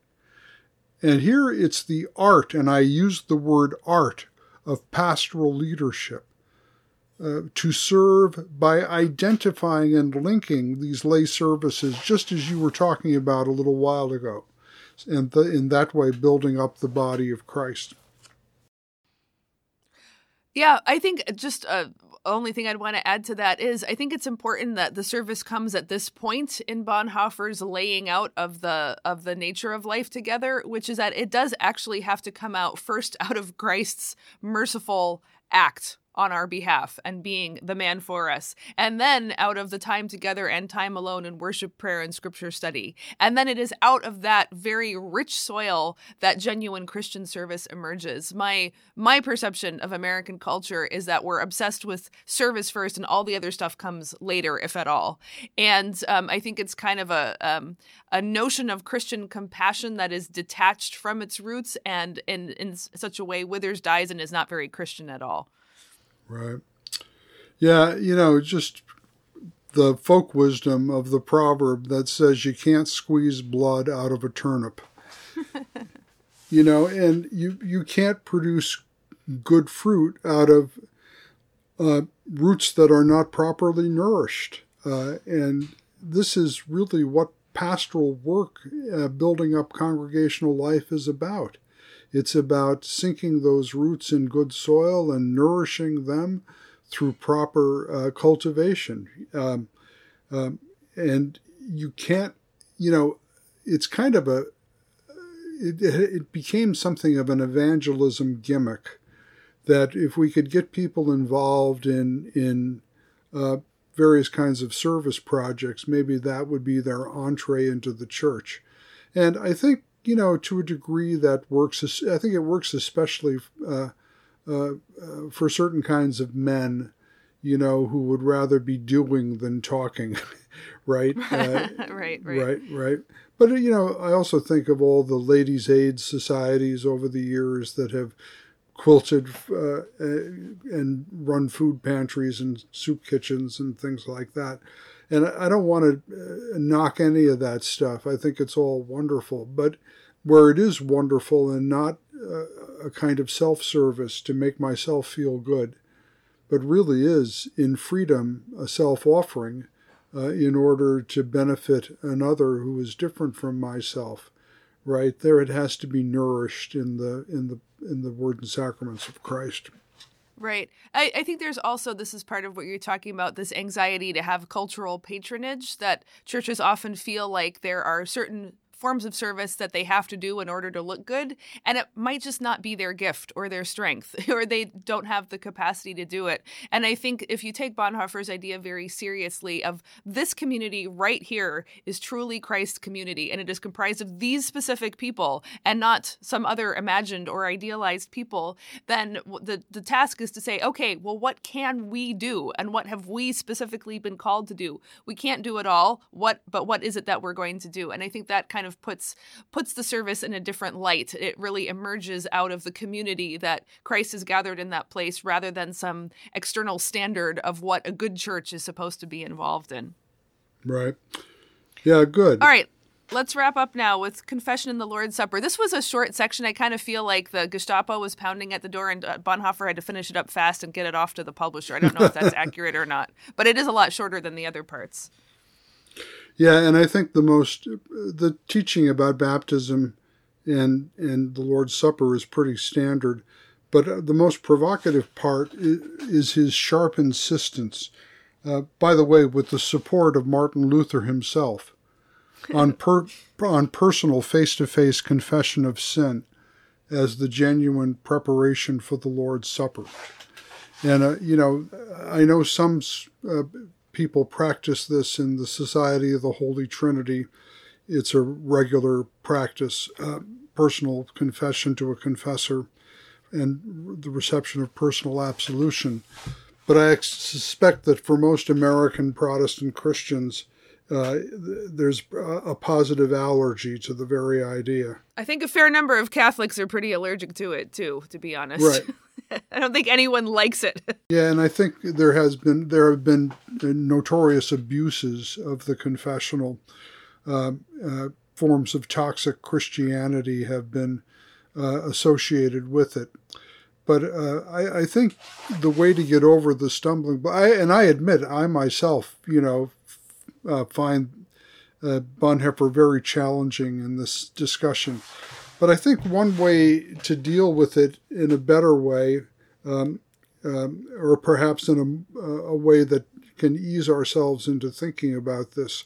Speaker 2: And here it's the art, and I use the word art, of pastoral leadership uh, to serve by identifying and linking these lay services, just as you were talking about a little while ago, and the, in that way building up the body of Christ.
Speaker 1: Yeah, I think just uh, only thing I'd want to add to that is I think it's important that the service comes at this point in Bonhoeffer's laying out of the of the nature of life together, which is that it does actually have to come out first out of Christ's merciful act on our behalf and being the man for us. And then out of the time together and time alone in worship, prayer, and scripture study. And then it is out of that very rich soil that genuine Christian service emerges. My my perception of American culture is that we're obsessed with service first and all the other stuff comes later, if at all. And um, I think it's kind of a um, a notion of Christian compassion that is detached from its roots and in, in such a way withers, dies, and is not very Christian at all.
Speaker 2: Right. Yeah, you know, just the folk wisdom of the proverb that says you can't squeeze blood out of a turnip. you know, and you you can't produce good fruit out of uh, roots that are not properly nourished. Uh, and this is really what pastoral work, uh, building up congregational life, is about. It's about sinking those roots in good soil and nourishing them through proper uh, cultivation. Um, um, and you can't, you know, it's kind of a, it, it became something of an evangelism gimmick that if we could get people involved in, in, uh, various kinds of service projects, maybe that would be their entree into the church. And I think you know, to a degree that works. I think it works especially uh, uh, uh, for certain kinds of men, you know, who would rather be doing than talking, right?
Speaker 1: Uh, right, right,
Speaker 2: right, right. But you know, I also think of all the ladies' aid societies over the years that have quilted uh, and run food pantries and soup kitchens and things like that. And I don't want to uh, knock any of that stuff. I think it's all wonderful. But where it is wonderful and not uh, a kind of self service to make myself feel good, but really is in freedom a self offering uh, in order to benefit another who is different from myself. Right there, it has to be nourished in the in the in the word and sacraments of Christ.
Speaker 1: Right. I, I think there's also, this is part of what you're talking about, this anxiety to have cultural patronage that churches often feel like there are certain forms of service that they have to do in order to look good, and it might just not be their gift or their strength, or they don't have the capacity to do it. And I think if you take Bonhoeffer's idea very seriously of this community right here is truly Christ's community, and it is comprised of these specific people and not some other imagined or idealized people, then the, the task is to say, okay, well, what can we do? And what have we specifically been called to do? We can't do it all. What but what is it that we're going to do? And I think that kind of puts puts the service in a different light. It really emerges out of the community that Christ has gathered in that place rather than some external standard of what a good church is supposed to be involved in.
Speaker 2: Right. Yeah, good.
Speaker 1: All right. Let's wrap up now with Confession in the Lord's Supper. This was a short section. I kind of feel like the Gestapo was pounding at the door and uh, Bonhoeffer had to finish it up fast and get it off to the publisher. I don't know if that's accurate or not, but it is a lot shorter than the other parts.
Speaker 2: Yeah, and I think the most the teaching about baptism and and the Lord's Supper is pretty standard, but uh, the most provocative part is, his sharp insistence. Uh, by the way, with the support of Martin Luther himself on per, on personal face-to-face confession of sin as the genuine preparation for the Lord's Supper. And uh, you know, I know some uh, people practice this in the Society of the Holy Trinity. It's a regular practice, uh, personal confession to a confessor, and the reception of personal absolution. But I suspect that for most American Protestant Christians, uh, there's a positive allergy to the very idea.
Speaker 1: I think a fair number of Catholics are pretty allergic to it too, to be honest.
Speaker 2: Right.
Speaker 1: I don't think anyone likes it.
Speaker 2: Yeah, and I think there has been there have been notorious abuses of the confessional uh, uh, forms of toxic Christianity have been uh, associated with it. But uh, I, I, think the way to get over the stumbling, I, and I admit I myself, you know, uh, find uh, Bonhoeffer very challenging in this discussion. But I think one way to deal with it in a better way, um, um, or perhaps in a, a way that can ease ourselves into thinking about this,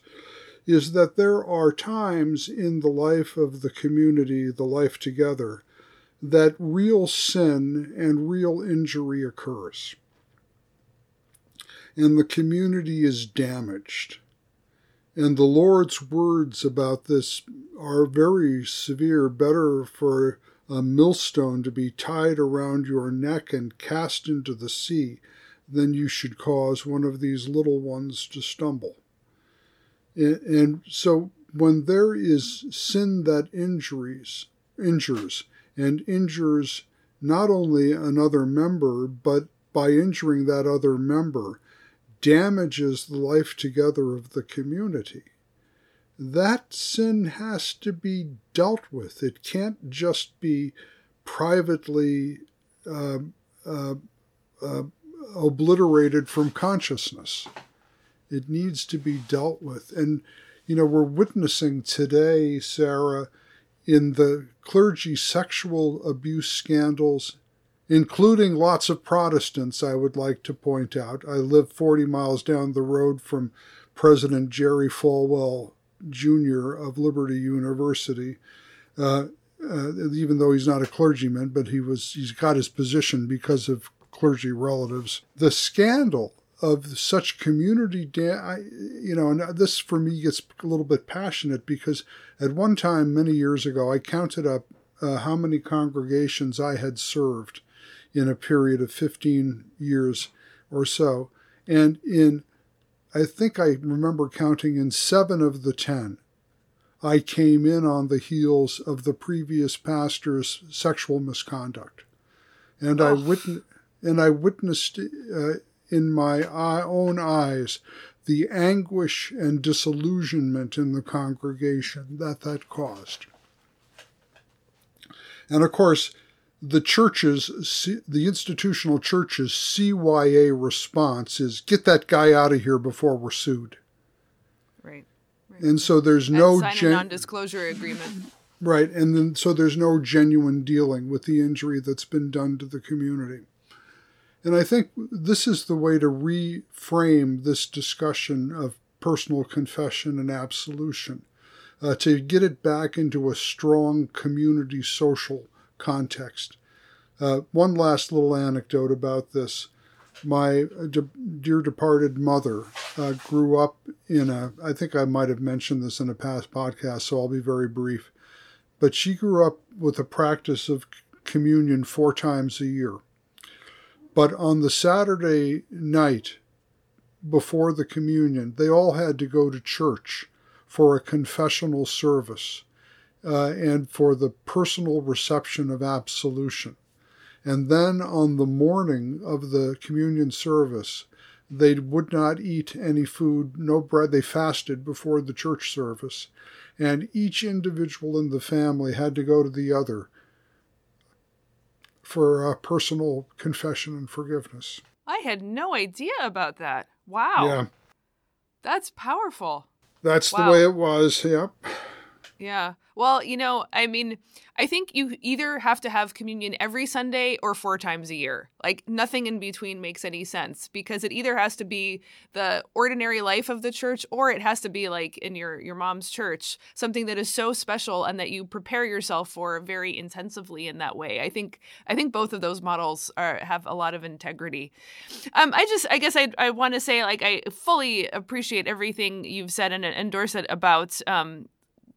Speaker 2: is that there are times in the life of the community, the life together, that real sin and real injury occurs. And the community is damaged. And the Lord's words about this are very severe. Better for a millstone to be tied around your neck and cast into the sea than you should cause one of these little ones to stumble. And, so when there is sin that injuries, injures, and injures not only another member, but by injuring that other member, damages the life together of the community. That sin has to be dealt with. It can't just be privately uh, uh, uh, obliterated from consciousness. It needs to be dealt with. And, you know, we're witnessing today, Sarah, in the clergy sexual abuse scandals including lots of Protestants, I would like to point out. I live 40 miles down the road from President Jerry Falwell Jr. of Liberty University. Uh, uh, even though he's not a clergyman, but he was he's got his position because of clergy relatives. The scandal of such community, da- I, you know, and this for me gets a little bit passionate because at one time many years ago I counted up uh, how many congregations I had served, in a period of 15 years or so. And in, I think I remember counting in seven of the 10, I came in on the heels of the previous pastor's sexual misconduct. And, oh. I, witnessed, and I witnessed uh, in my own eyes the anguish and disillusionment in the congregation that that caused. And of course, the churches, the institutional churches' CYA response is get that guy out of here before we're sued.
Speaker 1: Right. right.
Speaker 2: And so there's no
Speaker 1: sign gen- non-disclosure agreement.
Speaker 2: Right, and then so there's no genuine dealing with the injury that's been done to the community. And I think this is the way to reframe this discussion of personal confession and absolution. uh, to get it back into a strong community social context. Uh, one last little anecdote about this. My de- dear departed mother uh, grew up in a, I think I might have mentioned this in a past podcast, so I'll be very brief. But she grew up with a practice of communion four times a year. But on the Saturday night before the communion, they all had to go to church for a confessional service uh, and for the personal reception of absolution. And then on the morning of the communion service, they would not eat any food, no bread. They fasted before the church service. And each individual in the family had to go to the other for a personal confession and forgiveness.
Speaker 1: I had no idea about that. Wow. Yeah. That's powerful.
Speaker 2: That's wow. the way it was. Yep.
Speaker 1: Yeah. Well, you know, I mean, I think you either have to have communion every Sunday or four times a year. Like nothing in between makes any sense because it either has to be the ordinary life of the church or it has to be like in your your mom's church, something that is so special and that you prepare yourself for very intensively in that way. I think I think both of those models are have a lot of integrity. Um, I just I guess I I want to say like I fully appreciate everything you've said and endorse it about um,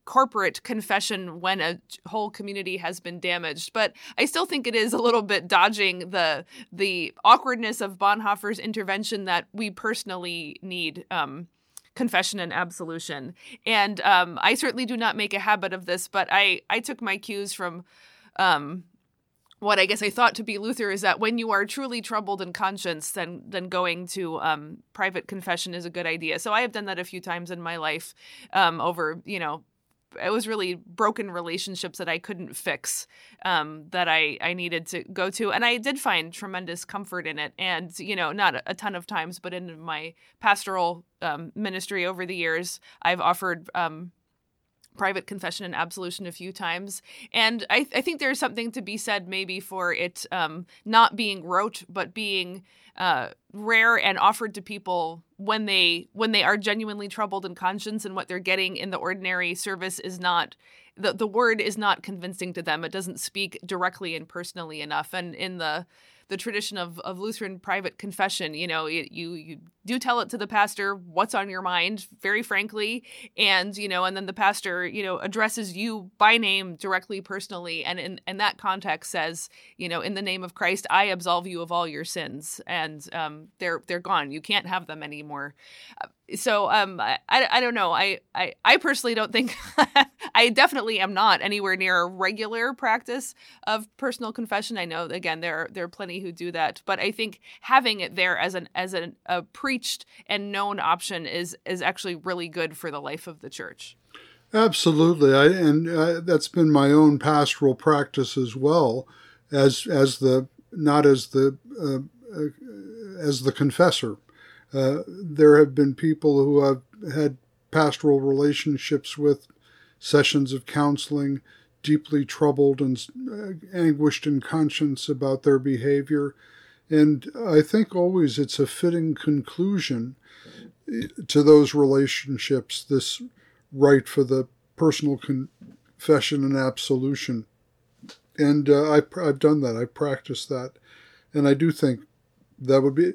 Speaker 1: corporate confession when a whole community has been damaged but i still think it is a little bit dodging the the awkwardness of bonhoeffer's intervention that we personally need um, confession and absolution and um, i certainly do not make a habit of this but i i took my cues from um, what I guess I thought to be Luther is that when you are truly troubled in conscience, then then going to um, private confession is a good idea. So I have done that a few times in my life um, over you know it was really broken relationships that I couldn't fix um, that I, I needed to go to. And I did find tremendous comfort in it. And, you know, not a ton of times, but in my pastoral um, ministry over the years, I've offered um, private confession and absolution a few times. And I, I think there's something to be said maybe for it um, not being rote, but being uh, rare and offered to people when they when they are genuinely troubled in conscience and what they're getting in the ordinary service is not the, the word is not convincing to them. It doesn't speak directly and personally enough. And in the the tradition of, of Lutheran private confession. You know, you, you you do tell it to the pastor what's on your mind, very frankly, and you know, and then the pastor, you know, addresses you by name directly, personally, and in, in that context says, you know, in the name of Christ, I absolve you of all your sins, and um, they're they're gone. You can't have them anymore. So um I, I don't know. I, I i personally don't think i definitely am not anywhere near a regular practice of personal confession. I know again there are there are plenty who do that but i think having it there as an as an, a preached and known option is is actually really good for the life of the church.
Speaker 2: Absolutely. I, and uh, that's been my own pastoral practice as well as as the not as the uh, uh, as the confessor. Uh, there have been people who have had pastoral relationships with sessions of counseling, deeply troubled and uh, anguished in conscience about their behavior. And I think always it's a fitting conclusion uh, to those relationships, this right for the personal confession and absolution. And uh, I, I've done that. I've practiced that. And I do think that would be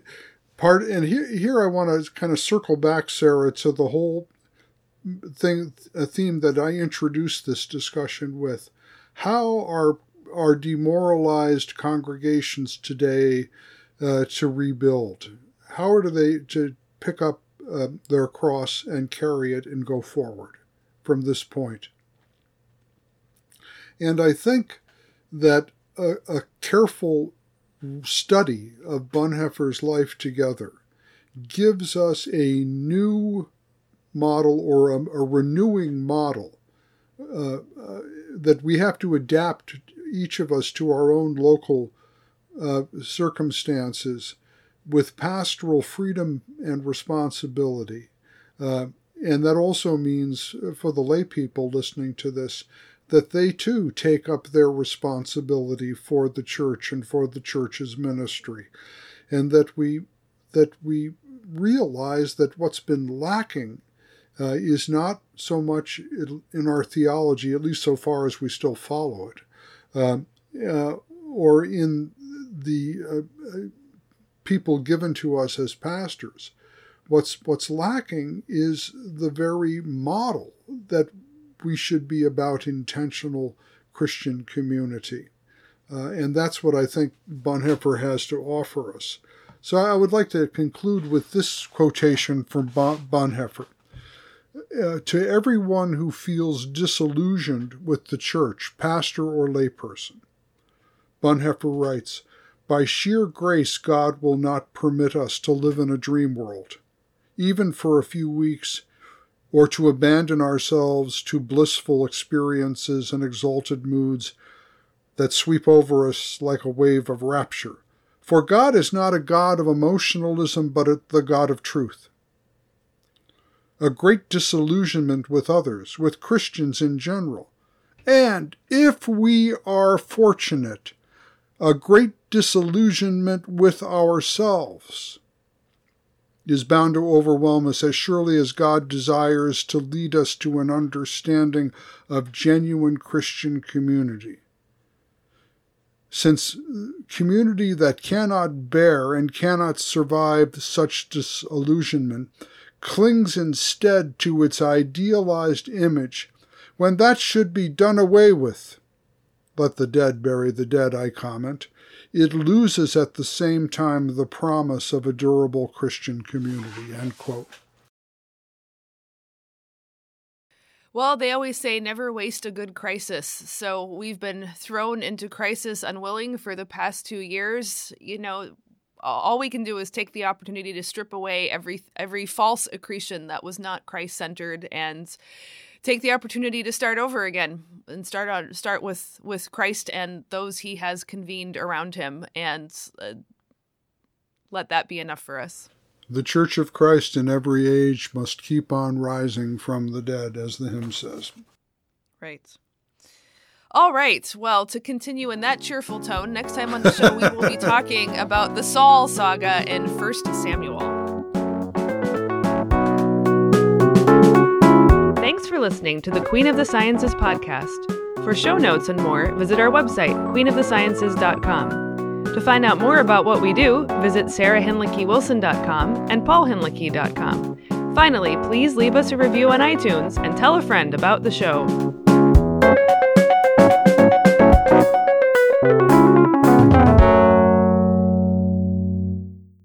Speaker 2: part and here here I want to kind of circle back Sarah to the whole thing a theme that I introduced this discussion with how are are demoralized congregations today uh, to rebuild how are they to pick up uh, their cross and carry it and go forward from this point? and I think that a, a careful study of Bonhoeffer's life together gives us a new model or a, a renewing model uh, uh, that we have to adapt each of us to our own local uh, circumstances with pastoral freedom and responsibility. Uh, and that also means for the lay people listening to this that they too take up their responsibility for the church and for the church's ministry, and that we that we realize that what's been lacking uh, is not so much in our theology, at least so far as we still follow it, or in the uh, people given to us as pastors. What's what's lacking is the very model that we should be about intentional Christian community. Uh, and that's what I think Bonhoeffer has to offer us. So I would like to conclude with this quotation from Bonhoeffer. Uh, to everyone who feels disillusioned with the church, pastor or layperson, Bonhoeffer writes, By sheer grace, God will not permit us to live in a dream world, even for a few weeks, or to abandon ourselves to blissful experiences and exalted moods that sweep over us like a wave of rapture. For God is not a God of emotionalism, but the God of truth. A great disillusionment with others, with Christians in general, and, if we are fortunate, a great disillusionment with ourselves is bound to overwhelm us as surely as God desires to lead us to an understanding of genuine Christian community. Since community that cannot bear and cannot survive such disillusionment clings instead to its idealized image when that should be done away with. Let the dead bury the dead, I comment. It loses at the same time the promise of a durable Christian community. End quote.
Speaker 1: Well, they always say never waste a good crisis. So we've been thrown into crisis unwilling for the past two years. You know, all we can do is take the opportunity to strip away every every false accretion that was not Christ centered and take the opportunity to start over again and start on start with with Christ and those he has convened around him and uh, let that be enough for us.
Speaker 2: The Church of Christ in every age must keep on rising from the dead, as the hymn says.
Speaker 1: Right. All right. Well, to continue in that cheerful tone, next time on the show, we will be talking about the Saul saga in 1 Samuel. Thanks for listening to the Queen of the Sciences podcast. For show notes and more, visit our website, queenofthesciences.com. To find out more about what we do, visit sarahhinlickywilson.com and paulhinlicky.com. Finally, please leave us a review on iTunes and tell a friend about the show.